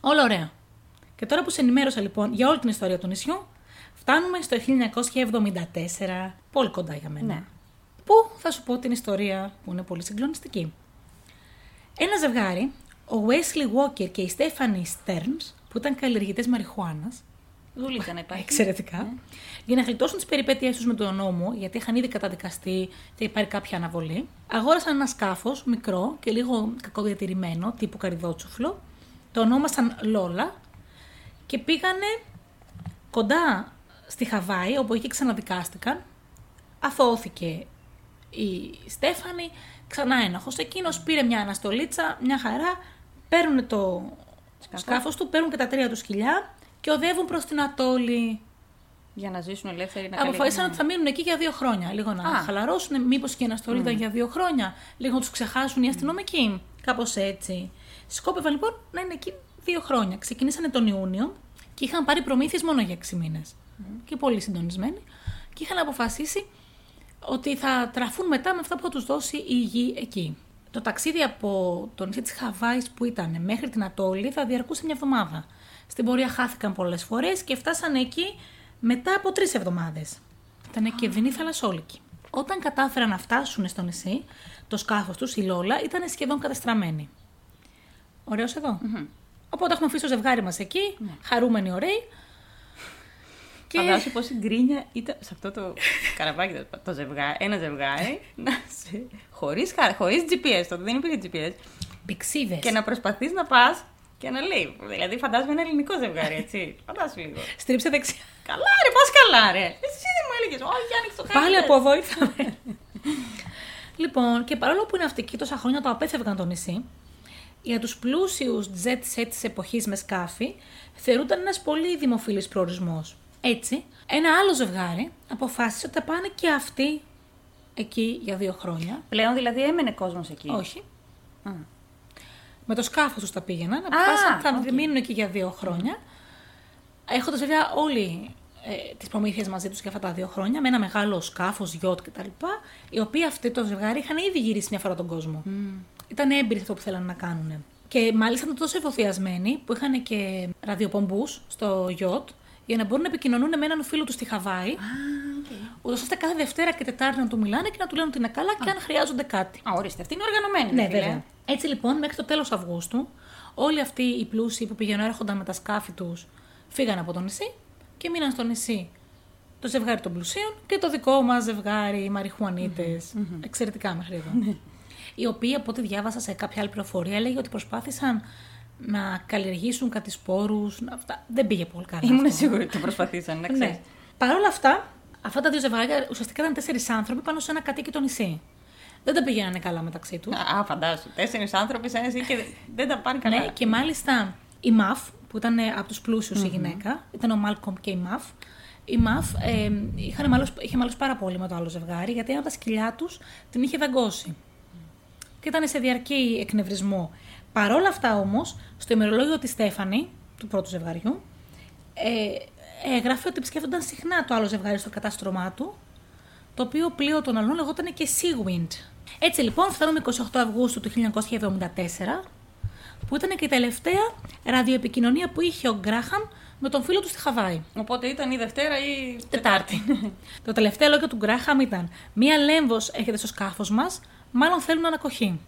Όλα ωραία. Και τώρα που σε ενημέρωσα λοιπόν για όλη την ιστορία του νησιού, φτάνουμε στο 1974, πολύ κοντά για μένα. Ναι. Που θα σου πω την ιστορία που είναι πολύ συγκλονιστική. Ένα ζευγάρι, ο Wesley Walker και η Stephanie Stearns, που ήταν καλλιεργητές μαριχουάνας, Δουλίτσα να υπάρχει. Εξαιρετικά. Ναι. Για να γλιτώσουν τις περιπέτειές τους με τον νόμο, γιατί είχαν ήδη καταδικαστεί και υπάρχει κάποια αναβολή, αγόρασαν ένα σκάφος μικρό και λίγο κακοδιατηρημένο, τύπου καριδότσουφλο. Το ονόμασαν Λόλα και πήγανε κοντά στη Χαβάη, όπου εκεί ξαναδικάστηκαν. Αθώθηκε η Στέφανη, ξανά ένοχος. Εκείνος πήρε μια αναστολίτσα, μια χαρά, παίρνουν το Σκάφος. σκάφος του, παίρνουν και τα τρία του σκυλιά και οδεύουν προς την Ατόλη. Για να ζήσουν ελεύθεροι να Αποφάσισαν καλλιεργούν. ότι θα μείνουν εκεί για δύο χρόνια. Λίγο να Α. χαλαρώσουν, μήπως και η αναστολή ήταν για δύο χρόνια. Λίγο να τους ξεχάσουν οι αστυνομικοί. Κάπως έτσι. Σκόπευαν λοιπόν να είναι εκεί δύο χρόνια. Ξεκινήσανε τον Ιούνιο και είχαν πάρει προμήθειες μόνο για έξι μήνες. Και πολύ συντονισμένοι. Και είχαν αποφασίσει ότι θα τραφούν μετά με αυτά που θα τους δώσει η γη εκεί. Το ταξίδι από το νησί της Χαβάης που ήταν μέχρι την Ατόλη θα διαρκούσε μια εβδομάδα. Στην πορεία χάθηκαν πολλές φορές και φτάσανε εκεί μετά από τρεις εβδομάδες. Ήταν και δεινή θαλασσόλικη. Όταν κατάφεραν να φτάσουν στο νησί, το σκάφος τους, η Λόλα, ήταν σχεδόν κατεστραμμένη. Ωραίος εδώ. Οπότε έχουμε αφήσει το ζευγάρι μας εκεί, χαρούμενοι, ωραίοι. Και Φαντάσου πόση γκρίνια ήταν σε αυτό το καραβάκι, το- το ζευγάρι, ένα ζευγάρι, να σε... χωρίς, χα- χωρίς GPS, τότε δεν υπήρχε GPS, πηξίδες. και να προσπαθείς να πας και να λέει, δηλαδή φαντάζομαι ένα ελληνικό ζευγάρι, έτσι, φαντάσου λίγο. Στρίψε δεξιά. καλά ρε, πας καλά ρε, εσύ δεν μου έλεγες, όχι άνοιξε το χάρτη. Πάλι από εδώ ήρθαμε. λοιπόν, και παρόλο που οι ναυτικοί τόσα χρόνια το απέφευγαν το νησί, για τους πλούσιους jet set της εποχής με σκάφη, θεωρούνταν ένας πολύ δημοφιλής προορισμός. Έτσι, ένα άλλο ζευγάρι αποφάσισε ότι θα πάνε και αυτοί εκεί για δύο χρόνια. Πλέον δηλαδή έμενε κόσμος εκεί. Όχι. Α. Με το σκάφος τους τα πήγαιναν. Αποφάσισαν ότι θα οκ. μείνουν εκεί για δύο χρόνια. Έχοντας βέβαια όλοι ε, τις προμήθειες μαζί τους για αυτά τα δύο χρόνια, με ένα μεγάλο σκάφος, γιοτ κτλ. Οι οποίοι αυτοί το ζευγάρι είχαν ήδη γυρίσει μια φορά τον κόσμο. ήταν έμπειροι σε αυτό που θέλανε να κάνουν. Και μάλιστα ήταν τόσο εφοθιασμένοι που είχαν και ραδιοπομπούς στο γιότ για να μπορούν να επικοινωνούν με έναν φίλο τους στη Χαβάη. okay. Ούτως ώστε κάθε Δευτέρα και Τετάρτη να του μιλάνε και να του λένε ότι είναι καλά και αν χρειάζονται κάτι. Α, ορίστε, αυτή είναι οργανωμένη. Ναι, φίλε. βέβαια. Έτσι λοιπόν, μέχρι το τέλος Αυγούστου, όλοι αυτοί οι πλούσιοι που πηγαίνουν έρχονταν με τα σκάφη τους φύγαν από το νησί και μείναν στο νησί το ζευγάρι των πλουσίων και το δικό μας ζευγάρι, οι μαριχουανίτες. Εξαιρετικά μέχρι εδώ. οι οποίοι, από ό,τι διάβασα σε κάποια άλλη πληροφορία, έλεγε ότι προσπάθησαν να καλλιεργήσουν κάτι σπόρους. Αυτά. Δεν πήγε πολύ καλά. Ήμουν αυτό. σίγουρη ότι το προσπαθήσαν, να ξέρεις. Ναι. Παρ' όλα αυτά, αυτά τα δύο ζευγάρια ουσιαστικά ήταν τέσσερις άνθρωποι πάνω σε ένα κατοίκητο νησί. Δεν τα πηγαίνανε καλά μεταξύ τους. Α, φαντάσου. Τέσσερις άνθρωποι σε ένα νησί και δεν τα πάνε καλά. Ναι, και μάλιστα η Μαφ, που ήταν ε, από τους πλουσιου η γυναίκα, ήταν ο Μάλκομ και η Μαφ. Η Μαφ ε, είχαν μάλως, είχε μάλλον πάρα πολύ με το άλλο ζευγάρι, γιατί ένα από τα σκυλιά τους την είχε δαγκώσει. Και ήταν σε διαρκή εκνευρισμό. Παρ' όλα αυτά όμως, στο ημερολόγιο της Στέφανη, του πρώτου ζευγαριού, ε, έγραφε ότι επισκέφτονταν συχνά το άλλο ζευγάρι στο κατάστρωμά του, το οποίο πλοίο των αλλών λεγόταν και Seawind. Έτσι λοιπόν, φτάνουμε 28 Αυγούστου του 1974, που ήταν και η τελευταία ραδιοεπικοινωνία που είχε ο Γκράχαμ με τον φίλο του στη Χαβάη. Οπότε ήταν η Δευτέρα ή Τετάρτη. το τελευταίο λόγιο του Γκράχαμ ήταν: Μία λέμβος έρχεται στο σκάφος μας, μάλλον θέλουν ανακοχή.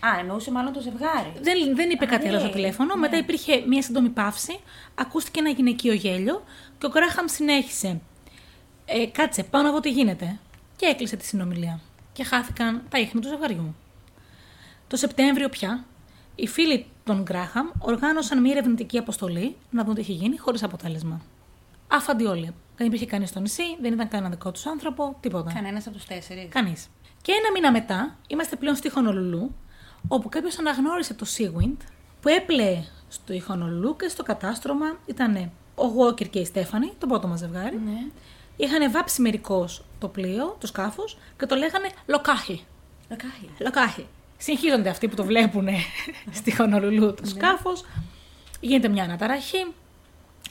Α, εννοούσε μάλλον το ζευγάρι. Δεν, δεν είπε Α, κάτι άλλο ναι. στο τηλέφωνο. Ναι. Μετά υπήρχε μία σύντομη παύση, ακούστηκε ένα γυναικείο γέλιο και ο Γκράχαμ συνέχισε. Ε, κάτσε, πάω να δω τι γίνεται. Και έκλεισε τη συνομιλία. Και χάθηκαν τα ίχνη του ζευγαριού. Το Σεπτέμβριο πια, οι φίλοι των Γκράχαμ οργάνωσαν μια ερευνητική αποστολή να δουν τι είχε γίνει χωρίς αποτέλεσμα. Άφαντοι όλοι. Δεν υπήρχε κανείς στο νησί, δεν ήταν κανένα δικό τους άνθρωπο, τίποτα. Κανένας από τους τέσσερις. Κανείς. Και ένα μήνα μετά είμαστε πλέον στη Χονολουλού, όπου κάποιος αναγνώρισε το Seawind που έπλεε στο Χονολουλού και στο κατάστρωμα ήταν ο Walker και η Στέφανη, το πρώτο μας ζευγάρι. Ναι. Είχαν βάψει μερικώς το πλοίο, το σκάφος και το λέγανε Λοκάχι. Δεκάχι. Λοκάχι. Συγχύζονται αυτοί που το βλέπουν στη Χονολουλού το σκάφος. Γίνεται μια αναταραχή.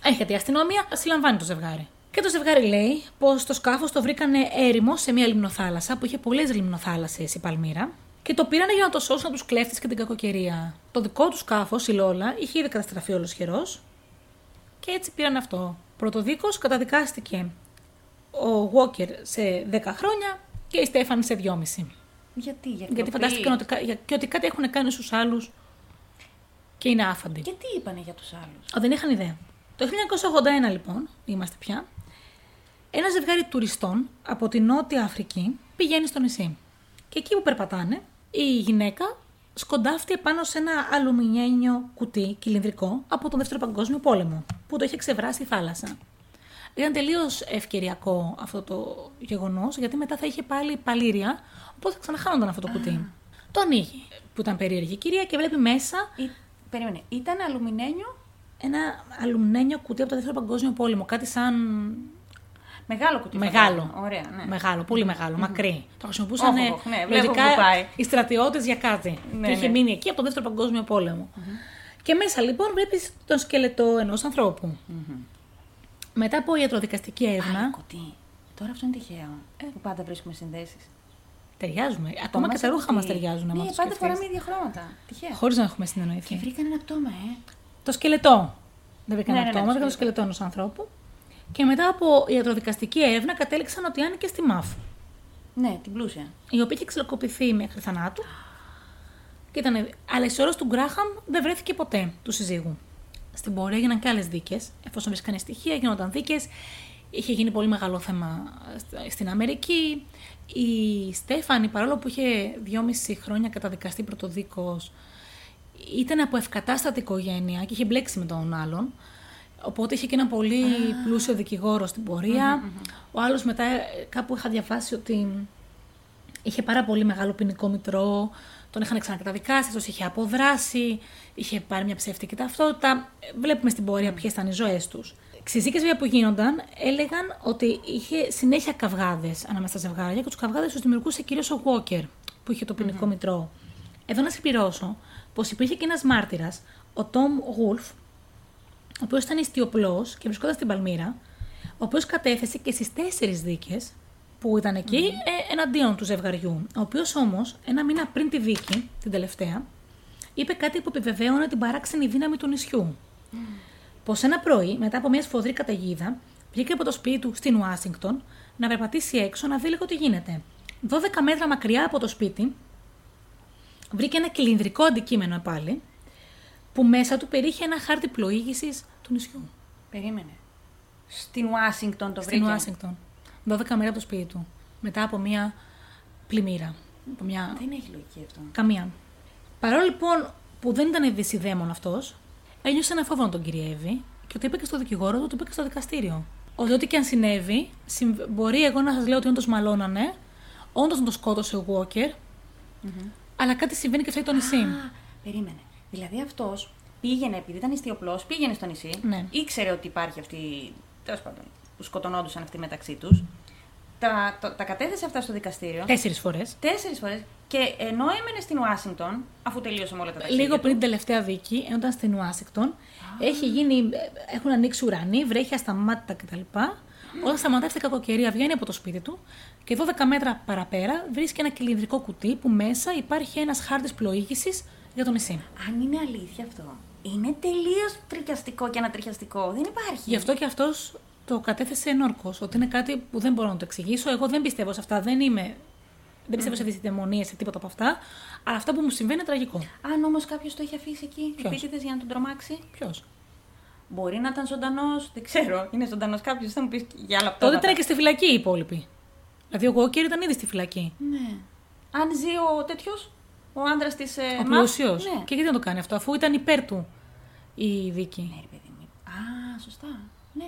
Έρχεται η αστυνομία, συλλαμβάνει το ζευγάρι. Και το ζευγάρι λέει πως το σκάφος το βρήκανε έρημο σε μια λιμνοθάλασσα που είχε πολλές λιμνοθάλασσες η Παλμύρα και το πήρανε για να το σώσουν από τους κλέφτες και την κακοκαιρία. Το δικό τους σκάφος, η Λόλα, είχε ήδη καταστραφεί ολοσχερό και έτσι πήραν αυτό. Πρωτοδίκω καταδικάστηκε ο Walker σε 10 χρόνια και η Στέφανη σε 2,5. Γιατί, για Γιατί κλοπή. φαντάστηκαν ότι, κα- για- και ότι κάτι έχουν κάνει στους άλλους και είναι άφαντοι. Και τι είπανε για τους άλλους; Α, δεν είχαν ιδέα. Το 1981 λοιπόν, είμαστε πια, ένα ζευγάρι τουριστών από τη Νότια Αφρική πηγαίνει στο νησί. Και εκεί που περπατάνε, η γυναίκα σκοντάφτει επάνω σε ένα αλουμινιένιο κουτί κυλινδρικό από τον Δεύτερο Παγκόσμιο Πόλεμο, που το είχε ξεβράσει η θάλασσα. Ήταν τελείως ευκαιριακό αυτό το γεγονός, γιατί μετά θα είχε πάλι παλήρια, οπότε θα ξαναχάνονταν αυτό το κουτί. Το ανοίγει, που ήταν περίεργη η κυρία και βλέπει μέσα Ή... Περίμενε, ήταν αλουμινένιο; ένα αλουμινένιο κουτί από το Δεύτερο Παγκόσμιο Πόλεμο. Κάτι σαν. Μεγάλο κουτί. Μεγάλο. φαντάζομαι. Ωραία, ναι. Μεγάλο, πολύ μεγάλο, μακρύ. Το χρησιμοποιούσαν Όχ, όχ, ναι, βλέπω λογικά που πάει. οι στρατιώτες για κάτι. Ναι, και είχε ναι. μείνει εκεί από το Δεύτερο Παγκόσμιο Πόλεμο. Και μέσα λοιπόν βλέπεις τον σκελετό ενός ανθρώπου. Μετά από ιατροδικαστική έρευνα. Α, κουτί. Τώρα αυτό είναι τυχαίο. Που πάντα βρίσκουμε συνδέσεις. Ταιριάζουμε. Ακόμα και τα ρούχα μας ταιριάζουν. Ναι, πάντα φοράμε ίδια χρώματα. Τυχαία. Χωρίς να έχουμε Και συνεννοηθεί. βρήκαν ένα πτώμα, ε. Το σκελετό. Δεν βρήκαν Ναι, ναι, αυτό, ναι, ναι, το βρήκαν το σκελετό ενός ανθρώπου. Και μετά από ιατροδικαστική έρευνα κατέληξαν ότι άνοιγε στη ΜΑΦ. Ναι, την πλούσια. η οποία είχε ξυλοκοπηθεί μέχρι θανάτου. Και ήταν, αλλά η σωρός του Γκράχαμ δεν βρέθηκε ποτέ του συζύγου. Στην πορεία έγιναν και άλλες δίκες. Εφόσον βρίσκανε στοιχεία, γίνονταν δίκες. Είχε γίνει πολύ μεγάλο θέμα στα- στην Αμερική. Η Στέφανη, παρόλο που είχε δυόμιση χρόνια καταδικαστεί πρωτοδίκω, ήταν από ευκατάστατη οικογένεια και είχε μπλέξει με τον άλλον. Οπότε είχε και ένα πολύ πλούσιο δικηγόρο στην πορεία. Ο άλλος μετά ε, κάπου είχα διαβάσει ότι είχε πάρα πολύ μεγάλο ποινικό μητρό, τον είχαν ξανακαταδικάσει, αυτός είχε αποδράσει, είχε πάρει μια ψεύτικη ταυτότητα. Ε, Βλέπουμε στην πορεία ποιες ήταν οι ζωές τους. Συζήτηκε βέβαια που γίνονταν έλεγαν ότι είχε συνέχεια καυγάδες ανάμεσα στα ζευγάρια και τους καυγάδες τους δημιουργούσε κυρίως ο Walker, που είχε το ποινικό μητρό. Εδώ να συμπληρώσω πως υπήρχε και ένας μάρτυρας, ο Τόμ Γουλφ, ο οποίος ήταν ιστιοπλός και βρισκόταν στην Παλμύρα, ο οποίος κατέθεσε και στις τέσσερις δίκες που που ήταν εκεί ε, εναντίον του ζευγαριού. Ο οποίος όμως, ένα μήνα πριν τη δίκη, την τελευταία, είπε κάτι που επιβεβαίωνε την παράξενη δύναμη του νησιού. Mm. Πως ένα πρωί, μετά από μια σφοδρή καταιγίδα, βγήκε από το σπίτι του στην Ουάσιγκτον να περπατήσει έξω να δει λίγο τι γίνεται. 12 μέτρα μακριά από το σπίτι, βρήκε ένα κυλινδρικό αντικείμενο πάλι, που μέσα του περίχε ένα χάρτη πλοήγησης του νησιού. Περίμενε. Στην Ουάσιγκτον το βρήκε. Στην Ουάσιγκτον. 12 μέτρα από το σπίτι του. Μετά από μια πλημμύρα. Από μια... Δεν έχει λογική αυτό. Καμία. Παρόλο λοιπόν που δεν ήταν ευδησιδέμον αυτός, ένιωσε ένα φόβο να τον κυριεύει και το είπε και στο δικηγόρο του, το είπε και στο δικαστήριο. Ότι ό,τι και αν συνέβη, μπορεί εγώ να σας λέω ότι όντως μαλώνανε, όντως τον σκότωσε ο Walker, mm-hmm. αλλά κάτι συμβαίνει και αυτό το νησί. Α, περίμενε. Δηλαδή αυτός πήγαινε, επειδή ήταν ιστιοπλός, πήγαινε στο νησί, ναι. ήξερε ότι υπάρχει αυτή. τέλος πάντων, που σκοτωνόντουσαν αυτοί μεταξύ τους. Τα, τα, τα κατέθεσε αυτά στο δικαστήριο. Τέσσερις φορές. Τέσσερις φορές. Και ενώ έμενε στην Ουάσιγκτον, αφού τελείωσε με όλα τα ταξίδια. Λίγο πριν την τελευταία δίκη, ενώ ήταν στην Ουάσιγκτον, έχει γίνει, έχουν ανοίξει ουρανοί, βρέχει ασταμάτητα κτλ. Όταν σταματάει αυτή η κακοκαιρία, βγαίνει από το σπίτι του και 12 μέτρα παραπέρα βρίσκει ένα κυλινδρικό κουτί που μέσα υπάρχει ένας χάρτης πλοήγησης για το νησί. Αν είναι αλήθεια αυτό. Είναι τελείως τρικιαστικό και ανατριχιαστικό. Δεν υπάρχει. Γι' αυτό και αυτός το κατέθεσε ενόρκος. Ότι είναι κάτι που δεν μπορώ να το εξηγήσω. Εγώ δεν πιστεύω σε αυτά. Δεν είμαι. Δεν πιστεύω mm. σε δυσδαιμονίες, σε τίποτα από αυτά. Αλλά αυτό που μου συμβαίνει είναι τραγικό. Αν όμως κάποιος το έχει αφήσει εκεί, επίτηδες για να τον τρομάξει; Ποιος; Μπορεί να ήταν ζωντανός, δεν ξέρω. Είναι ζωντανός κάποιος, θα μου πεις για άλλα Τότε ήταν και στη φυλακή οι υπόλοιποι. Δηλαδή ο Γόκερ ήταν ήδη στη φυλακή. Ναι. Αν ζει ο τέτοιος, ο άντρας της. Ε, ο πλούσιος. Ναι. Και γιατί να το κάνει αυτό, αφού ήταν υπέρ του η δίκη. Ναι, ρε παιδί μου. Α, σωστά. Ναι.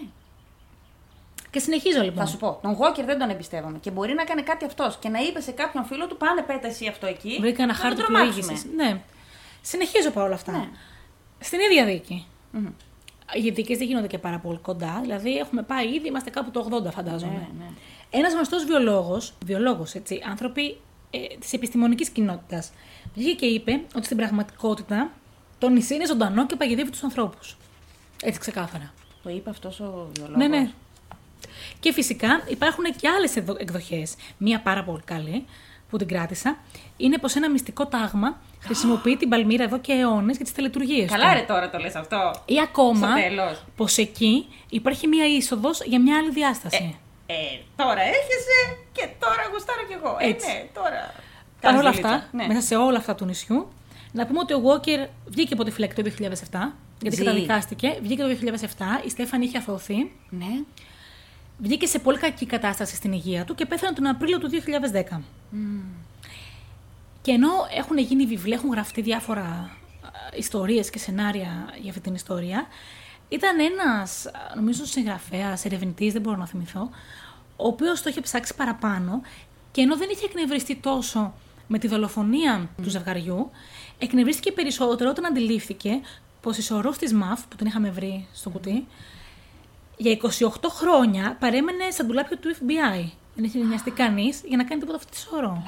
Και συνεχίζω λοιπόν. Θα σου πω. Τον Γόκερ δεν τον εμπιστεύομαι. Και μπορεί να κάνει κάτι αυτός και να είπε σε κάποιον φίλο του: Πάνε πέτα εσύ αυτό εκεί. Βρήκα ένα χάρτη πλοήγησης. Ναι. Συνεχίζω παρόλα αυτά. Ναι. Στην ίδια δίκη. Mm-hmm. Οι δίκες δεν γίνονται και πάρα πολύ κοντά. Δηλαδή έχουμε πάει ήδη, είμαστε κάπου το 80 φαντάζομαι. Ναι, ναι. Ένας γνωστός βιολόγος, βιολόγος έτσι, άνθρωποι ε, της επιστημονικής κοινότητας, βγήκε και είπε ότι στην πραγματικότητα το νησί είναι ζωντανό και παγιδεύει τους ανθρώπους. Έτσι ξεκάθαρα. Το είπε αυτός ο βιολόγος. Ναι, ναι. Και φυσικά υπάρχουν και άλλες εκδοχές. Μία πάρα πολύ καλή που την κράτησα είναι πως ένα μυστικό τάγμα χρησιμοποιεί την Παλμύρα εδώ και αιώνες για τις τελετουργίες. Καλά, ρε τώρα το λες αυτό. Ή ακόμα πως εκεί υπάρχει μία είσοδος για μια άλλη διάσταση. Ε, ε, τώρα έρχεσαι και τώρα γουστάρω κι εγώ. Ε, Έτσι. Ε, ναι, τώρα. Παρ' όλα αυτά, ναι. μέσα σε όλα αυτά του νησιού, να πούμε ότι ο Walker βγήκε από τη φυλακή το 2007, γιατί καταδικάστηκε. Βγήκε το 2007, η Στέφανη είχε αθωωθεί. Ναι. Βγήκε σε πολύ κακή κατάσταση στην υγεία του και πέθανε τον Απρίλιο του 2010. Και ενώ έχουν γίνει βιβλία, έχουν γραφτεί διάφορα ιστορίες και σενάρια για αυτή την ιστορία, ήταν ένας, νομίζω, συγγραφέας, ερευνητής, δεν μπορώ να θυμηθώ, ο οποίος το είχε ψάξει παραπάνω και ενώ δεν είχε εκνευριστεί τόσο με τη δολοφονία του ζευγαριού, εκνευρίστηκε περισσότερο όταν αντιλήφθηκε πως η σωρό της ΜΑΦ, που την είχαμε βρει στο κουτί, για 28 χρόνια παρέμενε στα ντουλάπια του FBI. Δεν είχε νοιαστεί κανείς για να κάνει τίποτα αυτή τη σωρό.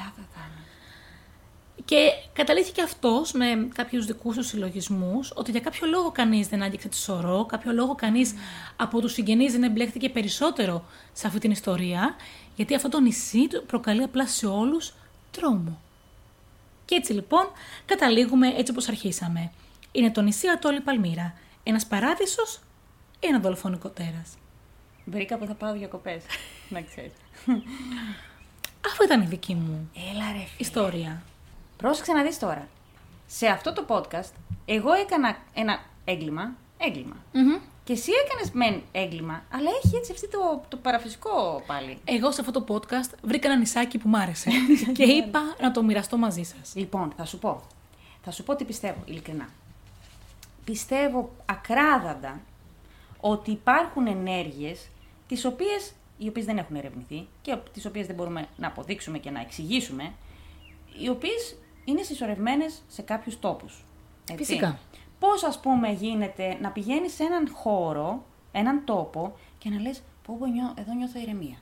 Και καταλήθηκε αυτός με κάποιους δικούς του συλλογισμούς ότι για κάποιο λόγο κανείς δεν άγγιξε τη σωρό, κάποιο λόγο κανείς mm. από τους συγγενείς δεν εμπλέχτηκε περισσότερο σε αυτή την ιστορία, γιατί αυτό το νησί προκαλεί απλά σε όλους τρόμο. Και έτσι λοιπόν καταλήγουμε έτσι όπως αρχίσαμε. Είναι το νησί Ατόλη Παλμύρα. Ένας παράδεισος ή ένα δολοφονικό τέρας. Βρήκα που θα πάω διακοπές, να ξέρεις. Αφού ήταν η δική μου Έλα, ρε, ιστορία. Πρόσεξε να δεις τώρα. Σε αυτό το podcast, εγώ έκανα ένα έγκλημα. Έγκλημα. Mm-hmm. Και εσύ έκανες μεν έγκλημα, αλλά έχει έτσι αυτό το, το παραφυσικό πάλι. Εγώ σε αυτό το podcast βρήκα ένα νησάκι που μ' άρεσε και είπα να το μοιραστώ μαζί σας. Λοιπόν, θα σου πω. Θα σου πω τι πιστεύω, ειλικρινά. Πιστεύω ακράδαντα ότι υπάρχουν ενέργειες τις οποίες, οι οποίες δεν έχουν ερευνηθεί και τις οποίες δεν μπορούμε να αποδείξουμε και να εξηγήσουμε, οι οποίες είναι συσσωρευμένες σε κάποιους τόπους. Έτσι. Φυσικά. Πώς ας πούμε γίνεται να πηγαίνεις σε έναν χώρο, έναν τόπο και να λες πω, πω νιώ, εδώ νιώθω ηρεμία.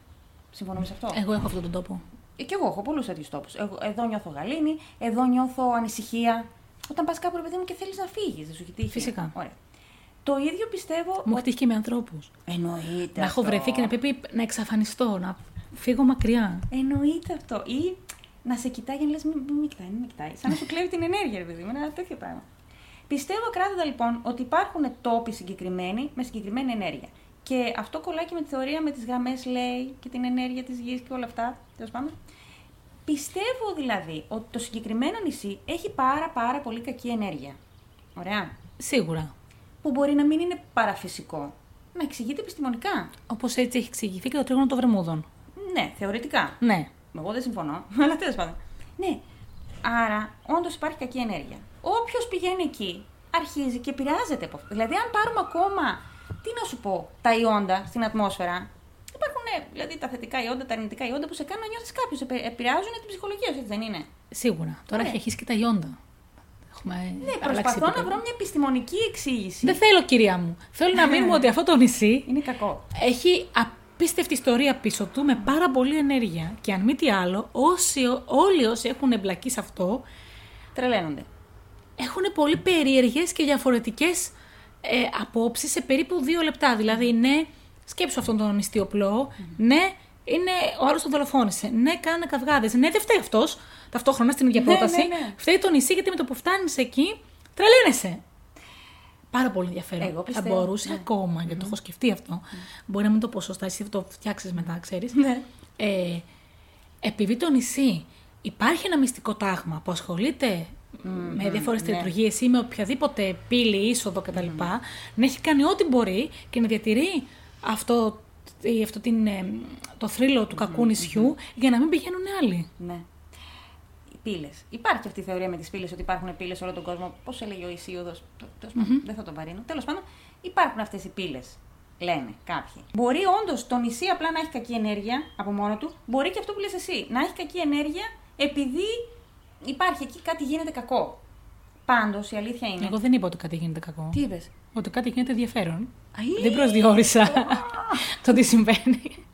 Συμφωνούμε σε αυτό; Εγώ έχω αυτόν τον τόπο. Ε, και εγώ έχω πολλούς τέτοιους τόπους. Εδώ νιώθω γαλήνη, εδώ νιώθω ανησυχία. Όταν πας κάπου, παιδί μου, και θέλεις να φύγεις, δεν σου έχει τύχει. Φυσικά. Ωραία. Το ίδιο πιστεύω. Μου έχει τύχει και με ανθρώπους. Εννοείται. Να έχω βρεθεί και να πρέπει να εξαφανιστώ. Να... φύγω μακριά. Εννοείται αυτό. Ή να σε κοιτάει και να λες: Μην μη, μη κοιτάει, μην με κοιτάει. Σαν να σου κλέβει την ενέργεια, ρε παιδί μου. Ένα τέτοιο πράγμα. Πιστεύω ακράδαντα λοιπόν ότι υπάρχουν τόποι συγκεκριμένοι με συγκεκριμένη ενέργεια. Και αυτό κολλάει και με τη θεωρία με τις γραμμές, λέει, και την ενέργεια της γης και όλα αυτά. Τέλος πάντων. Πιστεύω δηλαδή ότι το συγκεκριμένο νησί έχει πάρα πάρα πολύ κακή ενέργεια. Ωραία. Σίγουρα. Που μπορεί να μην είναι παραφυσικό. Να εξηγείται επιστημονικά. Όπως έτσι έχει εξηγηθεί και το τρίγωνο των Βερμούδων. Ναι, θεωρητικά. Ναι. Εγώ δεν συμφωνώ, αλλά τέλος πάντων. Ναι. Άρα, όντως υπάρχει κακή ενέργεια. Όποιος πηγαίνει εκεί αρχίζει και επηρεάζεται από αυτό. Δηλαδή, αν πάρουμε ακόμα, τι να σου πω, τα ιόντα στην ατμόσφαιρα, υπάρχουν ναι, δηλαδή τα θετικά ιόντα, τα αρνητικά ιόντα που σε κάνουν να νιώθεις κάποιος. Επηρεάζουν την ψυχολογία σου, έτσι δεν είναι; Σίγουρα. Τώρα Ναι. έχει αρχίσει και τα ιόντα. Έχουμε Ναι, αλλάξει προσπαθώ να επίπεδο. βρω μια επιστημονική εξήγηση. Δεν θέλω, κυρία μου. Θέλω να μείνουμε ότι αυτό το νησί Είναι κακό. έχει απίστευτη ιστορία πίσω του με πάρα πολλή ενέργεια. Και αν μη τι άλλο, όσοι, όλοι όσοι έχουν εμπλακεί σε αυτό Τρελαίνονται. έχουν πολύ περίεργες και διαφορετικές ε, απόψεις σε περίπου δύο λεπτά. Δηλαδή, ναι, σκέψου αυτόν τον νηστιοπλό, ναι, είναι ο άλλος τον δολοφόνησε, ναι, κάνανε καυγάδες, ναι, δεν φταίει αυτός, ταυτόχρονα στην ίδια Ναι, πρόταση, ναι, ναι. φταίει το νησί γιατί με το που φτάνεις εκεί, τρελαίνεσαι. Πάρα πολύ ενδιαφέρον. Εγώ θα πιστεύω, μπορούσε ναι. ακόμα, γιατί το έχω σκεφτεί αυτό. Μπορεί να μην το πω σωστά, εσύ θα το φτιάξεις μετά, ξέρεις. Ναι. Ε, επειδή το νησί υπάρχει ένα μυστικό τάγμα που ασχολείται με διάφορες ναι. λειτουργίε ή με οποιαδήποτε πύλη, είσοδο κτλ. Να έχει κάνει ό,τι μπορεί και να διατηρεί αυτό, η- αυτό την, ε, το θρύλο του κακού νησιού για να μην πηγαίνουν άλλοι. Ναι. Οι πύλες. Υπάρχει αυτή η θεωρία με τις πύλες ότι υπάρχουν πύλες σε όλο τον κόσμο. Πώς έλεγε ο Ισίωδος. Δεν θα τον παρήνω. Τέλος πάντων, υπάρχουν αυτές οι πύλες. Λένε κάποιοι. Μπορεί όντως το νησί απλά να έχει κακή ενέργεια από μόνο του. Μπορεί και αυτό που λες εσύ. Να έχει κακή ενέργεια επειδή υπάρχει εκεί κάτι γίνεται κακό. Πάντως η αλήθεια είναι. Εγώ δεν είπα ότι κάτι γίνεται κακό. Τι είπες; Ότι κάτι γίνεται ενδιαφέρον. Αΐ! Δεν προσδιορίσα το τι συμβαίνει.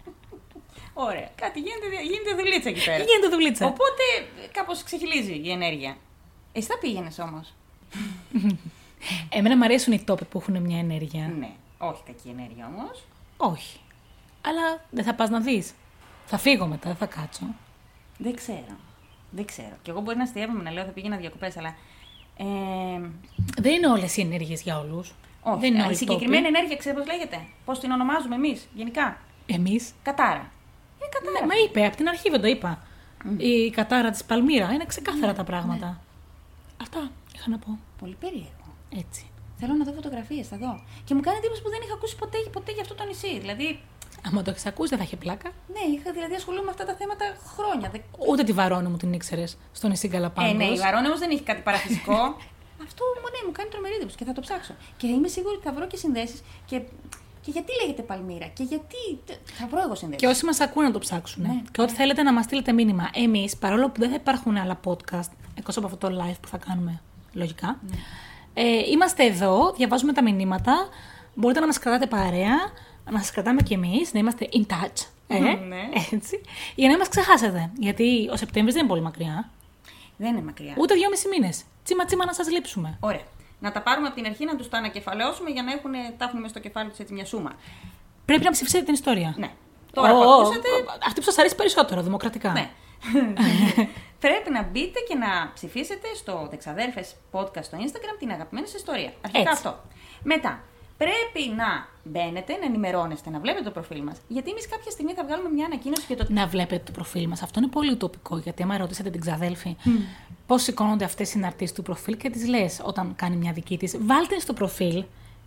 Ωραία. Κάτι γίνεται, γίνεται δουλίτσα εκεί πέρα. Γίνεται δουλίτσα. Οπότε κάπως ξεχυλίζει η ενέργεια. Εσύ θα πήγαινες όμως; Εμένα μου αρέσουν οι τόποι που έχουν μια ενέργεια. Ναι. Όχι κακή ενέργεια όμως. Όχι. Αλλά δεν θα πας να δεις. Θα φύγω μετά, δεν θα κάτσω. Δεν ξέρω. Δεν ξέρω. Και εγώ μπορεί να αστείευομαι να λέω θα πήγαινα διακοπές, αλλά. Ε, Δεν είναι όλες οι ενέργειες για όλους. όχι. δεν είναι η όλοι συγκεκριμένη τόποι. ενέργεια, ξέρω πώς λέγεται; Πώς την ονομάζουμε εμείς γενικά; Εμείς. Κατάρα. Ε, κατάρα. Ναι, μα είπε, από την αρχή δεν το είπα. Η κατάρα της Παλμύρα. Είναι ξεκάθαρα τα πράγματα. Αυτά είχα να πω. Πολύ περίεργο. Έτσι. Θέλω να δω φωτογραφίες, θα δω. Και μου κάνει εντύπωση που δεν είχα ακούσει ποτέ, ποτέ για αυτό το νησί. Δηλαδή, Άμα το έχεις ακούσει, δεν θα είχε πλάκα. ναι, είχα δηλαδή ασχολούμαι με αυτά τα θέματα χρόνια. Δε- Ούτε τη βαρόνη μου την ήξερες στο νησί Γκαλαπάγκος. Ε, ναι, η Βαρόνη όμως δεν έχει κάτι παραφυσικό. Αυτό μου, ναι, μου κάνει τρομερή εντύπωση και θα το ψάξω. Και είμαι σίγουρη ότι θα βρω και συνδέσεις. Και, και γιατί λέγεται Παλμύρα, και γιατί. Θα βρω εγώ συνδέσεις. Και όσοι μας ακούνε να το ψάξουν. Ναι. Και ό,τι θέλετε να μας στείλετε μήνυμα. Εμείς, παρόλο που δεν θα υπάρχουν άλλα podcast, εκτός από αυτό το live που θα κάνουμε λογικά, Ναι. ε, είμαστε εδώ, διαβάζουμε τα μηνύματα. Μπορείτε να μας κρατάτε παρέα, να σας κρατάμε κι εμείς, να είμαστε in touch. Ε, Ναι. Έτσι. Για να μας ξεχάσετε. Γιατί ο Σεπτέμβρης δεν είναι πολύ μακριά. Δεν είναι μακριά. Ούτε δυόμιση μήνες. Τσίμα τσίμα να σας λείψουμε. Ωραία. Να τα πάρουμε από την αρχή, να τους τα ανακεφαλαιώσουμε για να έχουν, τα έχουν μες στο κεφάλι τους έτσι μια σούμα. Πρέπει να ψηφίσετε την ιστορία. Ναι. Τώρα Ω, που ω, ακούσατε. Αυτή που σας αρέσει περισσότερο, δημοκρατικά. Ναι. Πρέπει να μπείτε και να ψηφίσετε στο Δεξαδέρφες podcast στο Instagram την αγαπημένη σας ιστορία. Αρχικά Έτσι. αυτό. Μετά, πρέπει να μπαίνετε, να ενημερώνεστε, να βλέπετε το προφίλ μας. Γιατί εμείς κάποια στιγμή θα βγάλουμε μια ανακοίνωση για το να βλέπετε το προφίλ μας. Αυτό είναι πολύ ουτοπικό. Γιατί άμα ρωτήσετε την ξαδέλφη πώς σηκώνονται αυτές οι συναρτήσει του προφίλ και τη λες όταν κάνει μια δική της, βάλτε στο προφίλ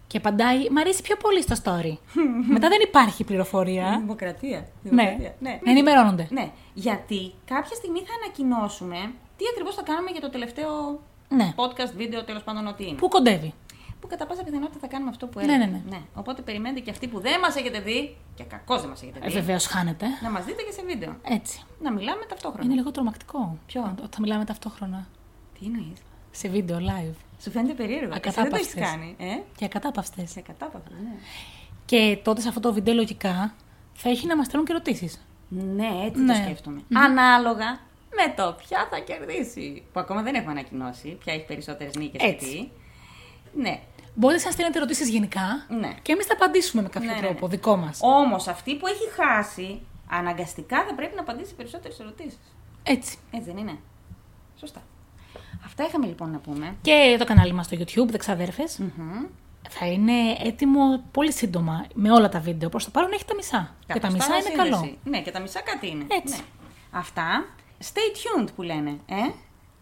και απαντάει Μ' αρέσει πιο πολύ στο story. Μετά δεν υπάρχει πληροφορία. Δημοκρατία. ναι. ναι. Να ενημερώνονται. Ναι, γιατί κάποια στιγμή θα ανακοινώσουμε τι ακριβώς θα κάνουμε για το τελευταίο Ναι. podcast, βίντεο, τέλος πάντων ό,τι είναι. Πού κοντεύει. Που κατά πάσα πιθανότητα θα κάνουμε αυτό που Ναι, έλεγα. ναι, ναι. Οπότε περιμένετε και αυτοί που δεν μας έχετε δει, και κακώς δεν μας έχετε Ε, δει, Βεβαίως χάνεται. να μας δείτε και σε βίντεο. Έτσι. Να μιλάμε ταυτόχρονα. Είναι λίγο τρομακτικό. Ποιο; Ότι θα μιλάμε ταυτόχρονα. Τι εννοείς; Σε βίντεο live. Σου φαίνεται περίεργο. Εσύ δεν το έχεις Ακατάπαυστες. κάνει. Ε; Και ακατάπαυστες. Σε κατάπαυση, ναι. Και τότε σε αυτό το βίντεο λογικά θα έχει να μας στέλνουν και ερωτήσεις. Ναι, έτσι Ναι. το σκέφτομαι. Ανάλογα με το ποια θα κερδίσει. Που ακόμα δεν έχουμε ανακοινώσει. Ποια έχει περισσότερες νίκες και Έτσι. τι. Ναι. Μπορείτε να στέλνετε ερωτήσεις γενικά Ναι. και εμείς θα απαντήσουμε με κάποιο Ναι, ναι, τρόπο ναι. δικό μας. Όμως αυτή που έχει χάσει αναγκαστικά θα πρέπει να απαντήσει περισσότερες ερωτήσεις. Έτσι. Έτσι δεν είναι; Σωστά. Αυτά είχαμε λοιπόν να πούμε. Και το κανάλι μας στο YouTube, δεξαδέρφες, Μμμ. θα είναι έτοιμο πολύ σύντομα με όλα τα βίντεο. Προς το παρόν έχει τα μισά. και τα Κάπως μισά τα είναι σύνδεση. καλό. Ναι, και τα μισά κάτι είναι. Έτσι. Ναι. Αυτά. Stay tuned που λένε. Ε;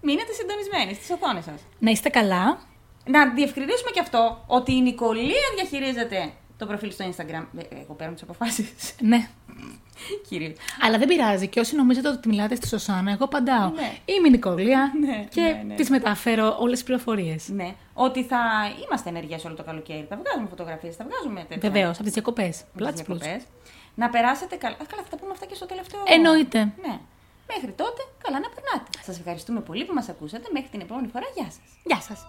Μείνετε συντονισμένοι στις οθόνες σας. Να είστε καλά. Να διευκρινίσουμε και αυτό ότι η Νικολία διαχειρίζεται το προφίλ στο Instagram. Ε, Εγώ παίρνω τις αποφάσεις. Ναι. Κυρίω. Αλλά δεν πειράζει. Και όσοι νομίζετε ότι μιλάτε στη Σωσάνα, εγώ απαντάω. Ναι. Είμαι η Νικολία Ναι, και ναι, ναι. τις μεταφέρω όλες τις πληροφορίες. Ναι. Ότι θα είμαστε ενεργές όλο το καλοκαίρι. Θα βγάζουμε φωτογραφίες, θα βγάζουμε τέτοια. Βεβαίως, από τις διακοπές. με τις Πλάτς πλούτς. διακοπές. Να περάσετε καλά. Α, καλά, θα τα πούμε αυτά και στο τελευταίο. Εννοείται. Ναι. Μέχρι τότε, καλά να περνάτε. Σας ευχαριστούμε πολύ που μας ακούσατε. Μέχρι την επόμενη φορά, γεια σας. Γεια σας.